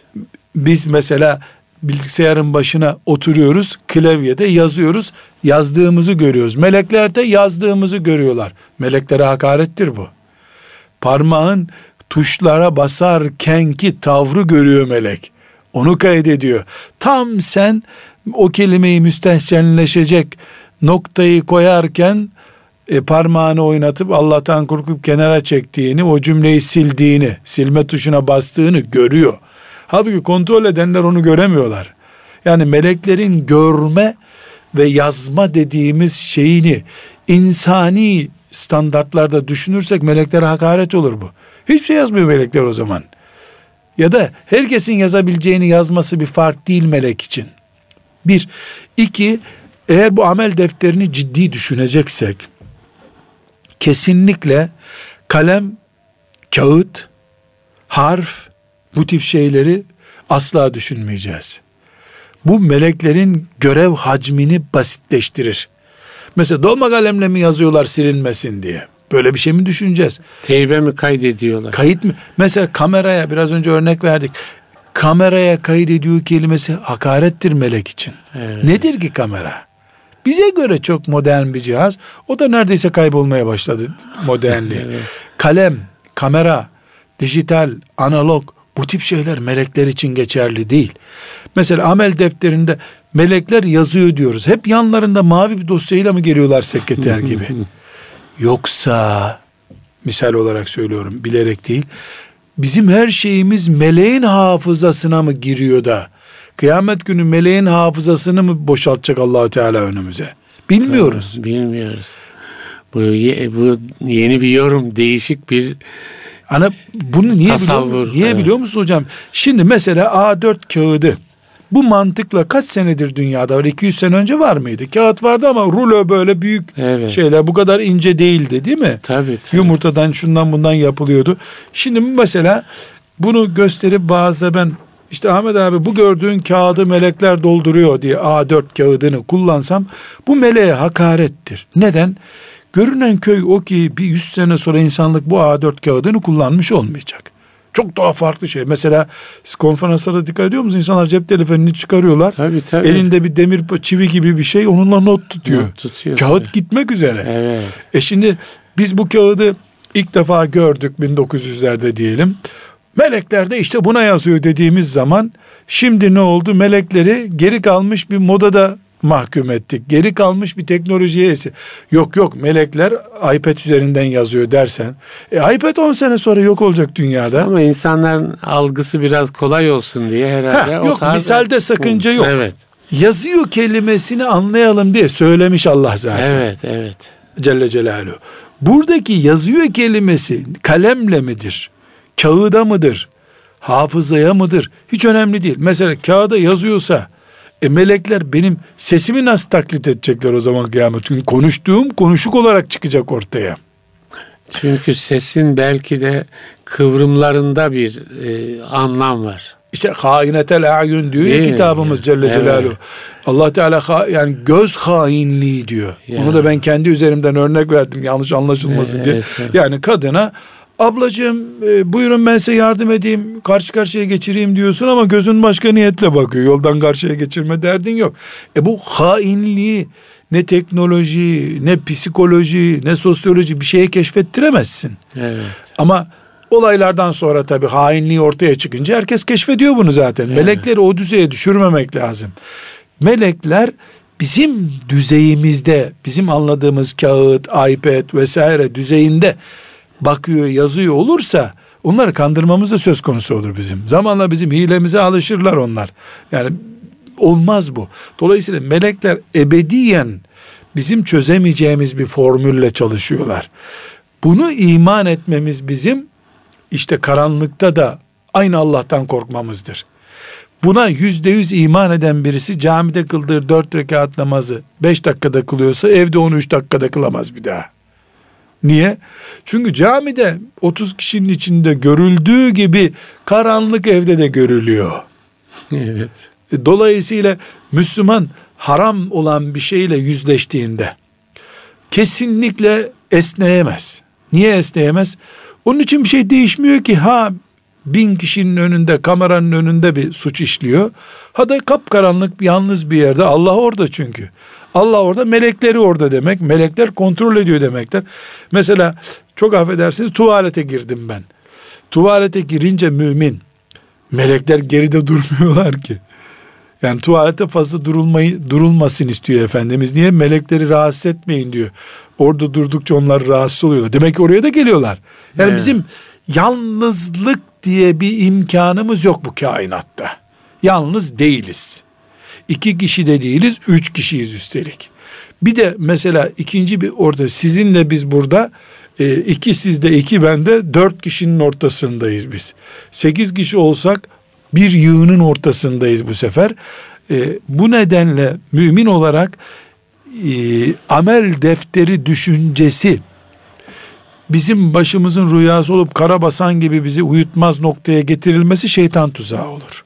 biz mesela bilgisayarın başına oturuyoruz, klavyede yazıyoruz, yazdığımızı görüyoruz. Melekler de yazdığımızı görüyorlar. Meleklere hakarettir bu parmağın tuşlara basarken ki tavrı görüyor melek. Onu kaydediyor. Tam sen o kelimeyi müstehcenleşecek noktayı koyarken e, parmağını oynatıp Allah'tan korkup kenara çektiğini, o cümleyi sildiğini, silme tuşuna bastığını görüyor. Halbuki kontrol edenler onu göremiyorlar. Yani meleklerin görme ve yazma dediğimiz şeyini insani standartlarda düşünürsek meleklere hakaret olur bu. Hiçbir şey yazmıyor melekler o zaman. Ya da herkesin yazabileceğini yazması bir fark değil melek için. Bir. iki eğer bu amel defterini ciddi düşüneceksek kesinlikle kalem, kağıt, harf bu tip şeyleri asla düşünmeyeceğiz. Bu meleklerin görev hacmini basitleştirir. Mesela dolma kalemle mi yazıyorlar silinmesin diye. Böyle bir şey mi düşüneceğiz? Teybe mi kaydediyorlar? Kayıt mı? Mesela kameraya biraz önce örnek verdik. Kameraya kaydediyor kelimesi hakarettir melek için. Evet. Nedir ki kamera? Bize göre çok modern bir cihaz. O da neredeyse kaybolmaya başladı modernliği. evet. Kalem, kamera, dijital, analog bu tip şeyler melekler için geçerli değil. Mesela amel defterinde melekler yazıyor diyoruz. Hep yanlarında mavi bir dosyayla mı geliyorlar sekreter gibi? Yoksa misal olarak söylüyorum bilerek değil. Bizim her şeyimiz meleğin hafızasına mı giriyor da kıyamet günü meleğin hafızasını mı boşaltacak Allahu Teala önümüze? Bilmiyoruz. Bilmiyoruz. Bu, bu yeni bir yorum, değişik bir Ana bunu niye Tasavvur, biliyor, niye evet. biliyor musun hocam? Şimdi mesela A4 kağıdı bu mantıkla kaç senedir dünyada var? 200 sene önce var mıydı? Kağıt vardı ama rulo böyle büyük evet. şeyler bu kadar ince değildi değil mi? Tabii, tabii. Yumurtadan şundan bundan yapılıyordu. Şimdi mesela bunu gösterip bazıda ben işte Ahmet abi bu gördüğün kağıdı melekler dolduruyor diye A4 kağıdını kullansam bu meleğe hakarettir. Neden? Görünen köy o ki bir yüz sene sonra insanlık bu A4 kağıdını kullanmış olmayacak. Çok daha farklı şey. Mesela siz konferanslara dikkat ediyor musunuz? İnsanlar cep telefonunu çıkarıyorlar. Tabii, tabii. Elinde bir demir çivi gibi bir şey onunla not tutuyor. Not tutuyor Kağıt tabii. gitmek üzere. Evet. E şimdi biz bu kağıdı ilk defa gördük 1900'lerde diyelim. Melekler de işte buna yazıyor dediğimiz zaman şimdi ne oldu? Melekleri geri kalmış bir modada mahkum ettik. Geri kalmış bir teknolojiye esi. Yok yok melekler iPad üzerinden yazıyor dersen. E, iPad 10 sene sonra yok olacak dünyada. Ama insanların algısı biraz kolay olsun diye herhalde. Heh, yok tarzda, misalde sakınca yok. Evet. Yazıyor kelimesini anlayalım diye söylemiş Allah zaten. Evet evet. Celle Celaluhu. Buradaki yazıyor kelimesi kalemle midir? Kağıda mıdır? Hafızaya mıdır? Hiç önemli değil. Mesela kağıda yazıyorsa e melekler benim sesimi nasıl taklit edecekler o zaman kıyamet? Çünkü konuştuğum konuşuk olarak çıkacak ortaya. Çünkü sesin belki de kıvrımlarında bir e, anlam var. İşte hainetel a'yun diyor Değil ya kitabımız mi? Celle evet. Celaluhu. Allah Teala yani göz hainliği diyor. Ya. Onu da ben kendi üzerimden örnek verdim yanlış anlaşılmasın evet, diye. Evet. Yani kadına ablacığım e, buyurun ben size yardım edeyim karşı karşıya geçireyim diyorsun ama gözün başka niyetle bakıyor yoldan karşıya geçirme derdin yok. E bu hainliği ne teknoloji ne psikoloji ne sosyoloji bir şeye keşfettiremezsin. Evet. Ama olaylardan sonra tabii hainliği ortaya çıkınca herkes keşfediyor bunu zaten. Evet. Melekleri o düzeye düşürmemek lazım. Melekler bizim düzeyimizde bizim anladığımız kağıt, iPad vesaire düzeyinde bakıyor, yazıyor olursa onları kandırmamız da söz konusu olur bizim. Zamanla bizim hilemize alışırlar onlar. Yani olmaz bu. Dolayısıyla melekler ebediyen bizim çözemeyeceğimiz bir formülle çalışıyorlar. Bunu iman etmemiz bizim işte karanlıkta da aynı Allah'tan korkmamızdır. Buna yüzde yüz iman eden birisi camide kıldığı dört rekat namazı beş dakikada kılıyorsa evde onu üç dakikada kılamaz bir daha. Niye? Çünkü camide 30 kişinin içinde görüldüğü gibi karanlık evde de görülüyor. Evet. E, dolayısıyla Müslüman haram olan bir şeyle yüzleştiğinde kesinlikle esneyemez. Niye esneyemez? Onun için bir şey değişmiyor ki ha bin kişinin önünde kameranın önünde bir suç işliyor. Ha da kapkaranlık yalnız bir yerde Allah orada çünkü. Allah orada melekleri orada demek. Melekler kontrol ediyor demekler. Mesela çok affedersiniz tuvalete girdim ben. Tuvalete girince mümin melekler geride durmuyorlar ki. Yani tuvalete fazla durulmayı durulmasın istiyor Efendimiz. Niye? Melekleri rahatsız etmeyin diyor. Orada durdukça onlar rahatsız oluyorlar. Demek ki oraya da geliyorlar. Yani evet. bizim yalnızlık diye bir imkanımız yok bu kainatta. Yalnız değiliz. İki kişi de değiliz, üç kişiyiz üstelik. Bir de mesela ikinci bir orada sizinle biz burada e, iki sizde iki bende dört kişinin ortasındayız biz. Sekiz kişi olsak bir yığının ortasındayız bu sefer. E, bu nedenle mümin olarak e, amel defteri düşüncesi bizim başımızın rüyası olup karabasan gibi bizi uyutmaz noktaya getirilmesi şeytan tuzağı olur.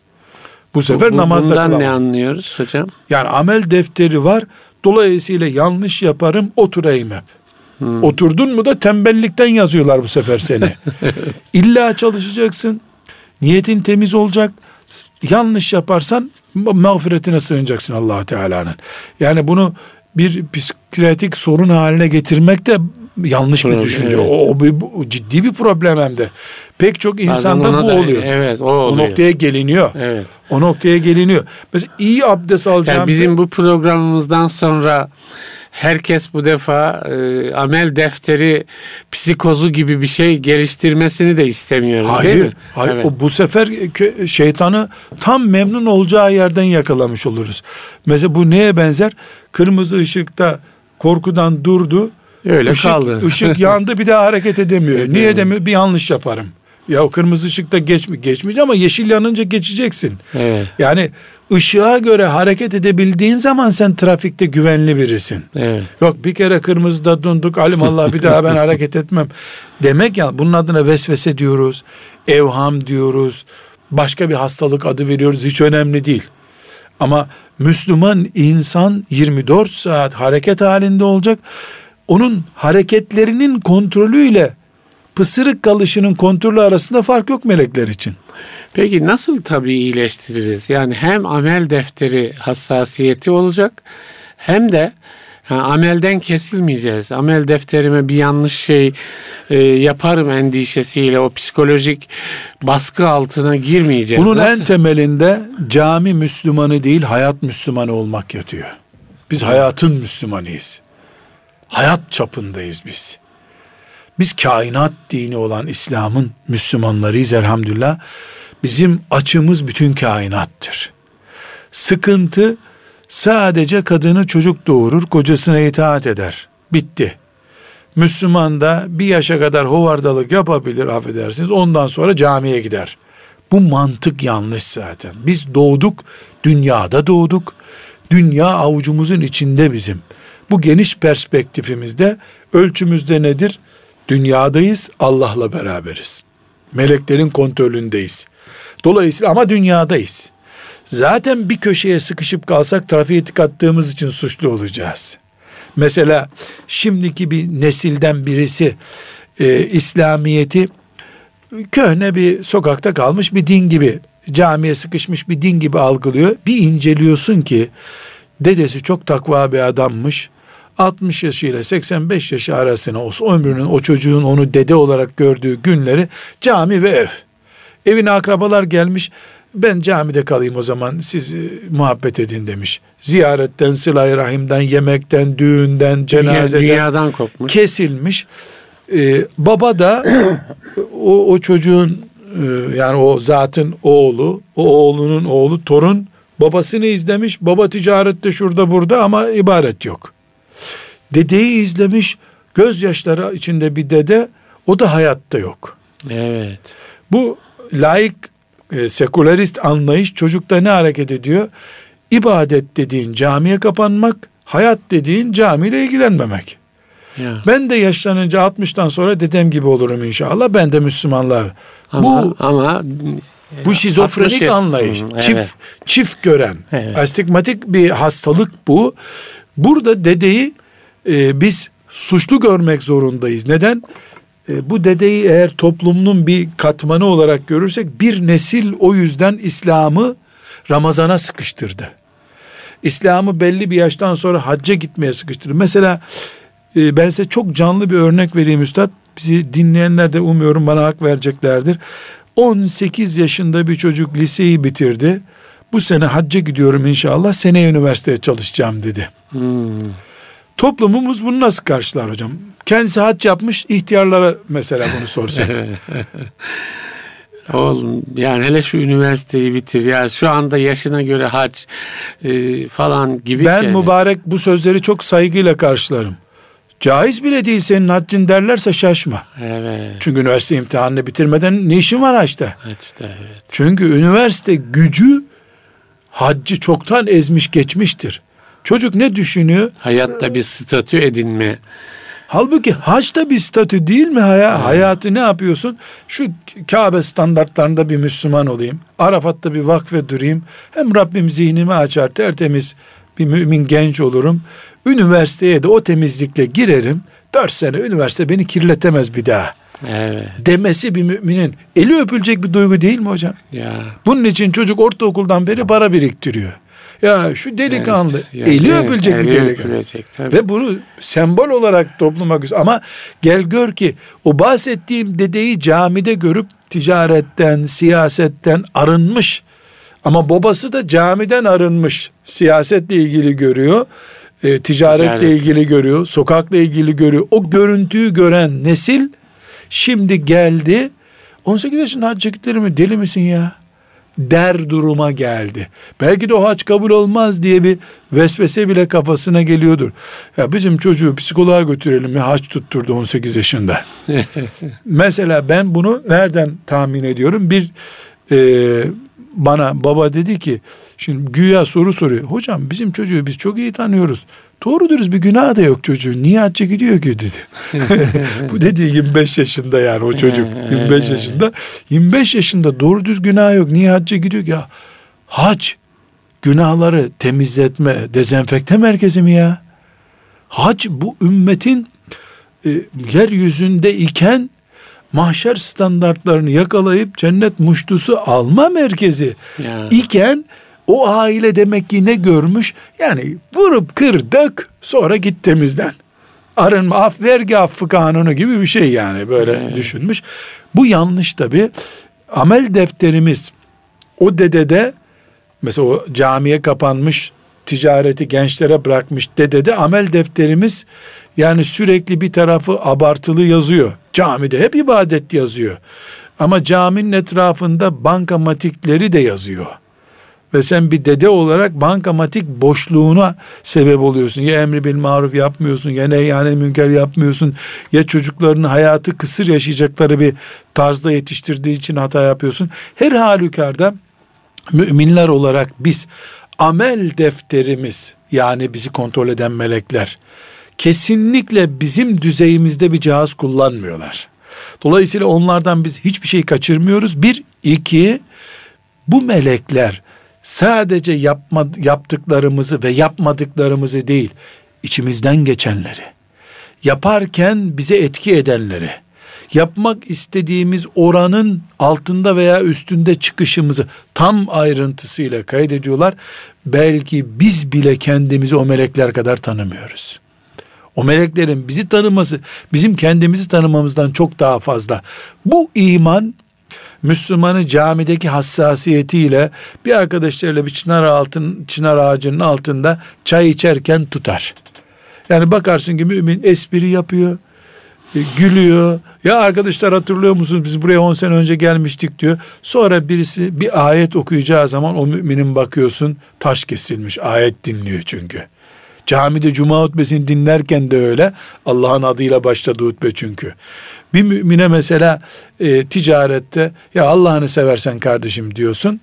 Bu sefer bu, namazda Bundan kılamam. ne anlıyoruz hocam? Yani amel defteri var. Dolayısıyla yanlış yaparım oturayım hep. Hmm. Oturdun mu da tembellikten yazıyorlar bu sefer seni. evet. İlla çalışacaksın. Niyetin temiz olacak. Yanlış yaparsan mağfiretine sığınacaksın allah Teala'nın. Yani bunu bir psikiyatrik sorun haline getirmek de yanlış Problem, bir düşünce. Evet. O, o, bir, o ciddi bir problem hem de. Pek çok insanda bu da, oluyor. Evet, o oluyor. O noktaya geliniyor. Evet. O noktaya geliniyor. Mesela iyi abdest alacağım. Yani bizim bu programımızdan sonra herkes bu defa e, amel defteri psikozu gibi bir şey geliştirmesini de istemiyoruz hayır, değil mi? Hayır. Evet. O, bu sefer şeytanı tam memnun olacağı yerden yakalamış oluruz. Mesela bu neye benzer? Kırmızı ışıkta korkudan durdu. Öyle ışık, kaldı. Işık yandı bir daha hareket edemiyor. Niye demiyor? Bir yanlış yaparım. Ya kırmızı ışıkta geç mi geçmeyecek ama yeşil yanınca geçeceksin. Evet. Yani ışığa göre hareket edebildiğin zaman sen trafikte güvenli birisin. Evet. Yok bir kere kırmızıda donduk alim Allah bir daha ben hareket etmem. Demek ya bunun adına vesvese diyoruz. Evham diyoruz. Başka bir hastalık adı veriyoruz. Hiç önemli değil. Ama Müslüman insan 24 saat hareket halinde olacak. Onun hareketlerinin kontrolüyle pısırık kalışının kontrolü arasında fark yok melekler için. Peki nasıl tabii iyileştiririz? Yani hem amel defteri hassasiyeti olacak hem de ha, amelden kesilmeyeceğiz. Amel defterime bir yanlış şey e, yaparım endişesiyle o psikolojik baskı altına girmeyeceğiz. Bunun Nasıl? en temelinde cami Müslümanı değil hayat Müslümanı olmak yatıyor. Biz hayatın Müslümanıyız. Hayat çapındayız biz. Biz kainat dini olan İslam'ın Müslümanlarıyız elhamdülillah. Bizim açımız bütün kainattır. Sıkıntı sadece kadını çocuk doğurur, kocasına itaat eder. Bitti. Müslüman da bir yaşa kadar hovardalık yapabilir affedersiniz. Ondan sonra camiye gider. Bu mantık yanlış zaten. Biz doğduk, dünyada doğduk. Dünya avucumuzun içinde bizim. Bu geniş perspektifimizde ölçümüzde nedir? Dünyadayız, Allah'la beraberiz. Meleklerin kontrolündeyiz. Dolayısıyla ama dünyadayız. Zaten bir köşeye sıkışıp kalsak trafiğe tıkattığımız için suçlu olacağız. Mesela şimdiki bir nesilden birisi e, İslamiyeti köhne bir sokakta kalmış bir din gibi camiye sıkışmış bir din gibi algılıyor. Bir inceliyorsun ki dedesi çok takva bir adammış. 60 yaşıyla 85 yaşı arasına o ömrünün o çocuğun onu dede olarak gördüğü günleri cami ve ev. Evine akrabalar gelmiş. Ben camide kalayım o zaman siz e, muhabbet edin demiş. Ziyaretten, sıla rahimden, yemekten, düğünden, cenazeden Dünyadan kopmuş. kesilmiş. Ee, baba da o, o çocuğun e, yani o zatın oğlu, o oğlunun oğlu, torun babasını izlemiş. Baba ticarette şurada burada ama ibaret yok. Dedeyi izlemiş. Gözyaşları içinde bir dede o da hayatta yok. Evet. Bu laik e, sekülerist anlayış çocukta ne hareket ediyor? İbadet dediğin camiye kapanmak, hayat dediğin camiyle ilgilenmemek. Ya. Ben de yaşlanınca 60'tan sonra dedem gibi olurum inşallah. Ben de Müslümanlar. Ama, bu ama bu şizofrenik 60 yaş- anlayış. Hı, Çift evet. çift gören. Evet. Astigmatik bir hastalık bu. Burada dedeyi e, biz suçlu görmek zorundayız. Neden? E, bu dedeyi eğer toplumun bir katmanı olarak görürsek bir nesil o yüzden İslam'ı Ramazan'a sıkıştırdı. İslam'ı belli bir yaştan sonra hacca gitmeye sıkıştırdı. Mesela e, ben size çok canlı bir örnek vereyim üstad. Bizi dinleyenler de umuyorum bana hak vereceklerdir. 18 yaşında bir çocuk liseyi bitirdi. Bu sene hacca gidiyorum inşallah. Seneye üniversiteye çalışacağım dedi. Hmm. Toplumumuz bunu nasıl karşılar hocam? Kendisi hac yapmış ihtiyarlara mesela bunu sorsak. Oğlum yani hele şu üniversiteyi bitir ya şu anda yaşına göre hac e, falan gibi ben şeyler. mübarek bu sözleri çok saygıyla karşılarım. Caiz bile değil senin haccın derlerse şaşma. Evet. Çünkü üniversite imtihanını bitirmeden ne işin var haçta? Haçta evet. Çünkü üniversite gücü haccı çoktan ezmiş geçmiştir. Çocuk ne düşünüyor? Hayatta bir statü edinme. Halbuki hac da bir statü değil mi? Haya, Hayatı ne yapıyorsun? Şu Kabe standartlarında bir Müslüman olayım. Arafat'ta bir vakfe durayım. Hem Rabbim zihnimi açar tertemiz bir mümin genç olurum. Üniversiteye de o temizlikle girerim. Dört sene üniversite beni kirletemez bir daha. Evet. Demesi bir müminin eli öpülecek bir duygu değil mi hocam? Ya. Bunun için çocuk ortaokuldan beri para biriktiriyor. Ya şu delikanlı Yani eli evet, öpülecek bir eli delikanlı. öpülecek, tabii. Ve bunu sembol olarak topluma göz ama gel gör ki o bahsettiğim dedeyi camide görüp ticaretten, siyasetten arınmış. Ama babası da camiden arınmış. Siyasetle ilgili görüyor. e, ticaretle Ticaret. ilgili görüyor, sokakla ilgili görüyor. O görüntüyü gören nesil şimdi geldi. 18 yaşında hacca gidilir mi? Deli misin ya? Der duruma geldi. Belki de o hac kabul olmaz diye bir vesvese bile kafasına geliyordur. Ya bizim çocuğu psikoloğa götürelim ya hac tutturdu 18 yaşında. Mesela ben bunu nereden tahmin ediyorum? Bir e, bana baba dedi ki şimdi güya soru soruyor. Hocam bizim çocuğu biz çok iyi tanıyoruz. Doğru dürüst bir günah da yok çocuğun. Niye hacca gidiyor ki dedi. Bu dedi 25 yaşında yani o çocuk. 25 yaşında. 25 yaşında doğru düz günah yok. Niye hacca gidiyor ki? Ya hac günahları temizletme, dezenfekte merkezi mi ya? Hac bu ümmetin e, yeryüzünde iken mahşer standartlarını yakalayıp cennet muştusu alma merkezi Ya. iken o aile demek ki ne görmüş? Yani vurup kır dök sonra git temizden. Arınma af vergi affı kanunu gibi bir şey yani böyle düşünmüş. Bu yanlış tabi. Amel defterimiz o dedede mesela o camiye kapanmış ticareti gençlere bırakmış dedede amel defterimiz yani sürekli bir tarafı abartılı yazıyor. Camide hep ibadet yazıyor. Ama caminin etrafında bankamatikleri de yazıyor. Ve sen bir dede olarak bankamatik boşluğuna sebep oluyorsun. Ya emri bil maruf yapmıyorsun, ya neyyanel münker yapmıyorsun, ya çocuklarının hayatı kısır yaşayacakları bir tarzda yetiştirdiği için hata yapıyorsun. Her halükarda müminler olarak biz amel defterimiz yani bizi kontrol eden melekler kesinlikle bizim düzeyimizde bir cihaz kullanmıyorlar. Dolayısıyla onlardan biz hiçbir şey kaçırmıyoruz. Bir, iki, bu melekler sadece yapma, yaptıklarımızı ve yapmadıklarımızı değil, içimizden geçenleri, yaparken bize etki edenleri, yapmak istediğimiz oranın altında veya üstünde çıkışımızı tam ayrıntısıyla kaydediyorlar. Belki biz bile kendimizi o melekler kadar tanımıyoruz. O meleklerin bizi tanıması bizim kendimizi tanımamızdan çok daha fazla. Bu iman Müslümanı camideki hassasiyetiyle bir arkadaşlarıyla bir çınar altın çınar ağacının altında çay içerken tutar. Yani bakarsın ki mümin espri yapıyor, e, gülüyor. Ya arkadaşlar hatırlıyor musunuz biz buraya 10 sene önce gelmiştik diyor. Sonra birisi bir ayet okuyacağı zaman o müminin bakıyorsun taş kesilmiş. Ayet dinliyor çünkü. Camide cuma hutbesini dinlerken de öyle. Allah'ın adıyla başladı hutbe çünkü. Bir mümine mesela e, ticarette ya Allah'ını seversen kardeşim diyorsun.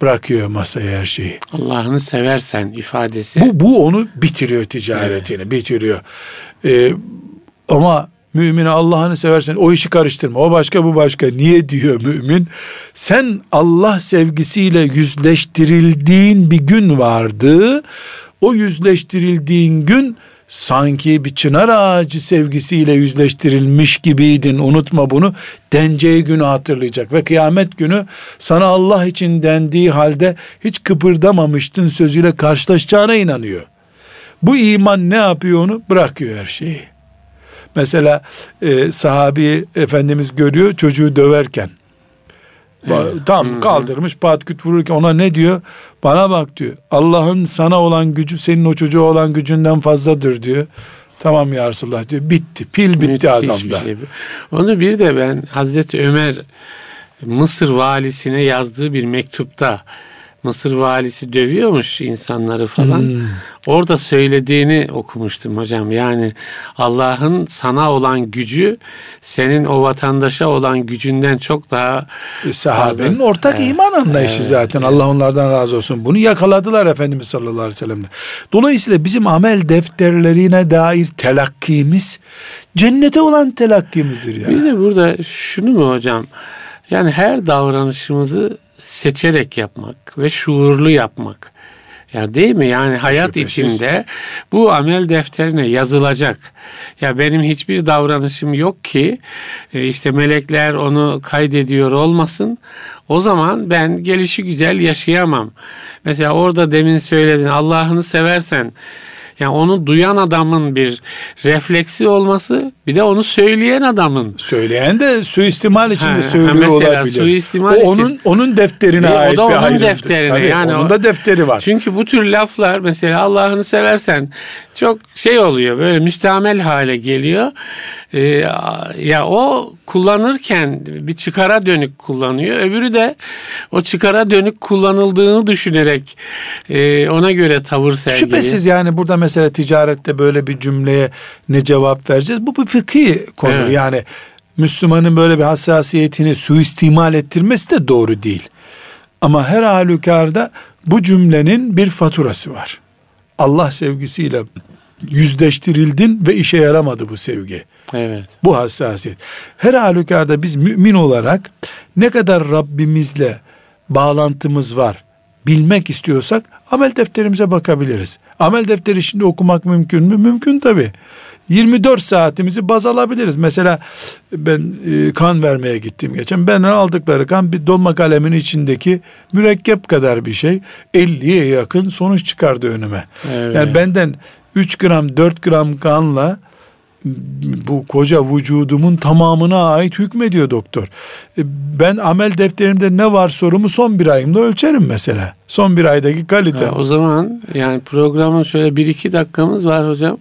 Bırakıyor masaya her şeyi. Allah'ını seversen ifadesi. Bu, bu onu bitiriyor ticaretini, bitiriyor. Ee, ama mümine Allah'ını seversen o işi karıştırma. O başka bu başka. Niye diyor mümin? Sen Allah sevgisiyle yüzleştirildiğin bir gün vardı. O yüzleştirildiğin gün sanki bir çınar ağacı sevgisiyle yüzleştirilmiş gibiydin unutma bunu deneceği günü hatırlayacak ve kıyamet günü sana Allah için dendiği halde hiç kıpırdamamıştın sözüyle karşılaşacağına inanıyor. Bu iman ne yapıyor onu? Bırakıyor her şeyi. Mesela e, sahabi Efendimiz görüyor çocuğu döverken. Tam kaldırmış patküt vururken ona ne diyor? Bana bak diyor. Allah'ın sana olan gücü senin o çocuğa olan gücünden fazladır diyor. Tamam ya Resulullah diyor. Bitti. Pil bitti Müthiş bir adamda. şey bu. Onu bir de ben Hazreti Ömer Mısır valisine yazdığı bir mektupta Mısır valisi dövüyormuş insanları falan. Hmm. Orada söylediğini okumuştum hocam. Yani Allah'ın sana olan gücü senin o vatandaşa olan gücünden çok daha E, sahabenin fazla. ortak Evet. iman anlayışı zaten. Allah onlardan razı olsun. Bunu yakaladılar Efendimiz sallallahu aleyhi ve sellem'de. Dolayısıyla bizim amel defterlerine dair telakkimiz cennete olan telakkimizdir ya. Bir de burada şunu mu hocam? Yani her davranışımızı seçerek yapmak ve şuurlu yapmak. Ya değil mi? Yani hayat Şüphesiz. içinde bu amel defterine yazılacak. Ya benim hiçbir davranışım yok ki e, işte melekler onu kaydediyor olmasın. O zaman ben gelişi güzel yaşayamam. Mesela orada demin söyledin Allah'ını seversen Yani onu duyan adamın bir refleksi olması bir de onu söyleyen adamın. Söyleyen de suistimal için de Ha, söylüyor mesela olabilir. suistimal o için. onun onun defterine E, o ait da onun bir ayrıntı. defterine, Tabii, yani onun o- da defteri var. Çünkü bu tür laflar mesela Allah'ını seversen çok şey oluyor böyle müstamel hale geliyor. Ee, ya o kullanırken bir çıkara dönük kullanıyor. Öbürü de o çıkara dönük kullanıldığını düşünerek e, ona göre tavır sergiliyor. Şüphesiz yani burada mesela ticarette böyle bir cümleye ne cevap vereceğiz? Bu bir fıkhi konu. Evet. Yani Müslümanın böyle bir hassasiyetini suistimal ettirmesi de doğru değil. Ama her halükarda bu cümlenin bir faturası var. Allah sevgisiyle yüzleştirildin ve işe yaramadı bu sevgi. Evet. Bu hassasiyet. Her halükarda biz mümin olarak ne kadar Rabbimizle bağlantımız var bilmek istiyorsak amel defterimize bakabiliriz. Amel defteri şimdi okumak mümkün mü? Mümkün tabi. 24 saatimizi baz alabiliriz. Mesela ben e, kan vermeye gittim geçen. Benden aldıkları kan bir dolma kalemin içindeki mürekkep kadar bir şey. 50'ye yakın sonuç çıkardı önüme. Evet. Yani benden 3 gram 4 gram kanla bu koca vücudumun tamamına ait hükmediyor doktor. E, Ben amel defterimde ne var sorumu son bir ayımda ölçerim mesela. Son bir aydaki kalite. Ha, o zaman yani programın şöyle bir iki dakikamız var hocam.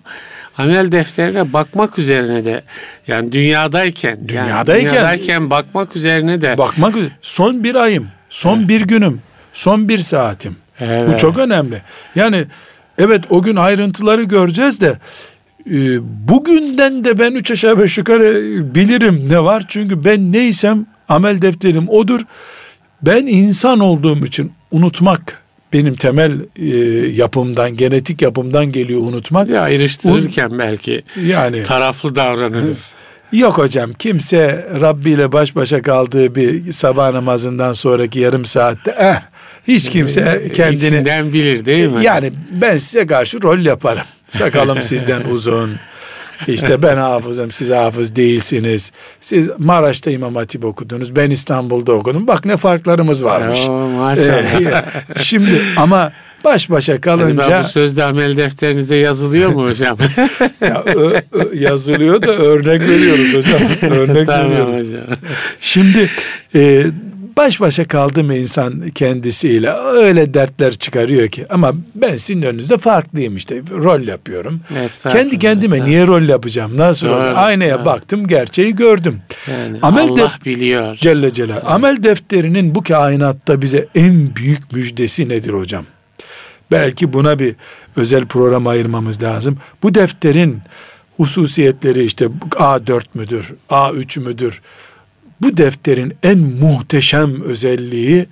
Amel defterine bakmak üzerine de yani dünyadayken yani Dünyadayken- dünyadayken bakmak üzerine de Bakmak son bir ayım, son bir günüm, son bir saatim. Evet. Bu çok önemli. Yani evet o gün ayrıntıları göreceğiz de e, bugünden de ben üç aşağı beş yukarı bilirim ne var. Çünkü ben neysem amel defterim odur. Ben insan olduğum için unutmak benim temel e, yapımdan, genetik yapımdan geliyor unutmak. Ya ayrıştırırken belki Yani taraflı davranırız. Yok hocam kimse Rabbi ile baş başa kaldığı bir sabah namazından sonraki yarım saatte eh, hiç kimse kendini İçinden bilir değil mi? yani ben size karşı rol yaparım. Sakalım sizden uzun. İşte ben hafızım siz hafız değilsiniz. Siz Maraş'ta İmam Hatip okudunuz. Ben İstanbul'da okudum. Bak ne farklarımız varmış. Oo, maşallah. Ee, Şimdi ama baş başa kalınca ben bu sözde amel defterinize yazılıyor mu hocam? ya, ö- ö- yazılıyor da örnek veriyoruz hocam. Örnek tamam veriyoruz. hocam. Şimdi e, baş başa kaldı mı insan kendisiyle öyle dertler çıkarıyor ki ama ben sizin önünüzde farklıyım işte rol yapıyorum. Estağfurullah, Kendi kendime niye rol yapacağım? Nasıl Doğru? Aynaya doğru. baktım gerçeği gördüm. Yani Amel Allah def- biliyor. Celle Celal. Amel defterinin bu kainatta bize en büyük müjdesi nedir hocam? Belki buna bir özel program ayırmamız lazım. Bu defterin hususiyetleri işte A4 müdür, A3 müdür? Bu defterin en muhteşem özelliği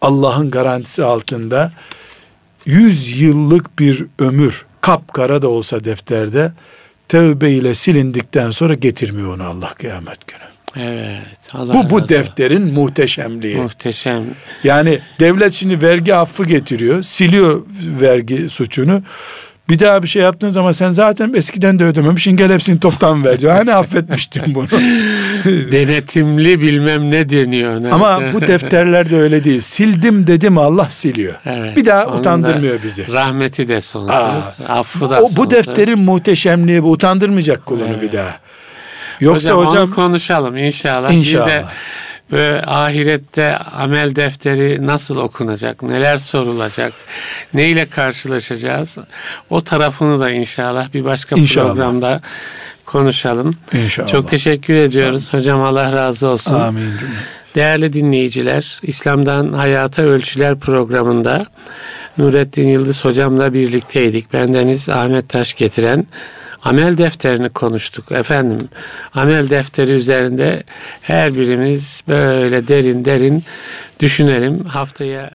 Allah'ın garantisi altında 100 yıllık bir ömür kapkara da olsa defterde tevbe ile silindikten sonra getirmiyor onu Allah kıyamet günü. Evet. Allah Bu bu defterin muhteşemliği. Muhteşem. Yani devlet şimdi vergi affı getiriyor, siliyor vergi suçunu. Bir daha bir şey yaptığın zaman sen zaten eskiden de ödememişsin gel hepsini toptan ver diyor. Hani affetmiştim bunu. Denetimli bilmem ne deniyor. Ne? Ama bu defterlerde öyle değil. Sildim dedim Allah siliyor. Evet. Bir daha utandırmıyor bizi. Rahmeti de sonsuz. Aa, affı da O, sonsuz. bu defterin muhteşemliği bu utandırmayacak kulunu bir daha. Yoksa hocam, hocam, onu konuşalım inşallah. Bir de Böyle ahirette amel defteri nasıl okunacak, neler sorulacak, neyle karşılaşacağız? O tarafını da inşallah bir başka İnşallah. programda konuşalım. İnşallah. Çok teşekkür ediyoruz hocam Allah razı olsun. amin. Değerli dinleyiciler, İslam'dan Hayata Ölçüler programında Nurettin Yıldız hocamla birlikteydik. Bendeniz Ahmet Taş getiren amel defterini konuştuk. Efendim, amel defteri üzerinde her birimiz böyle derin derin düşünelim. Haftaya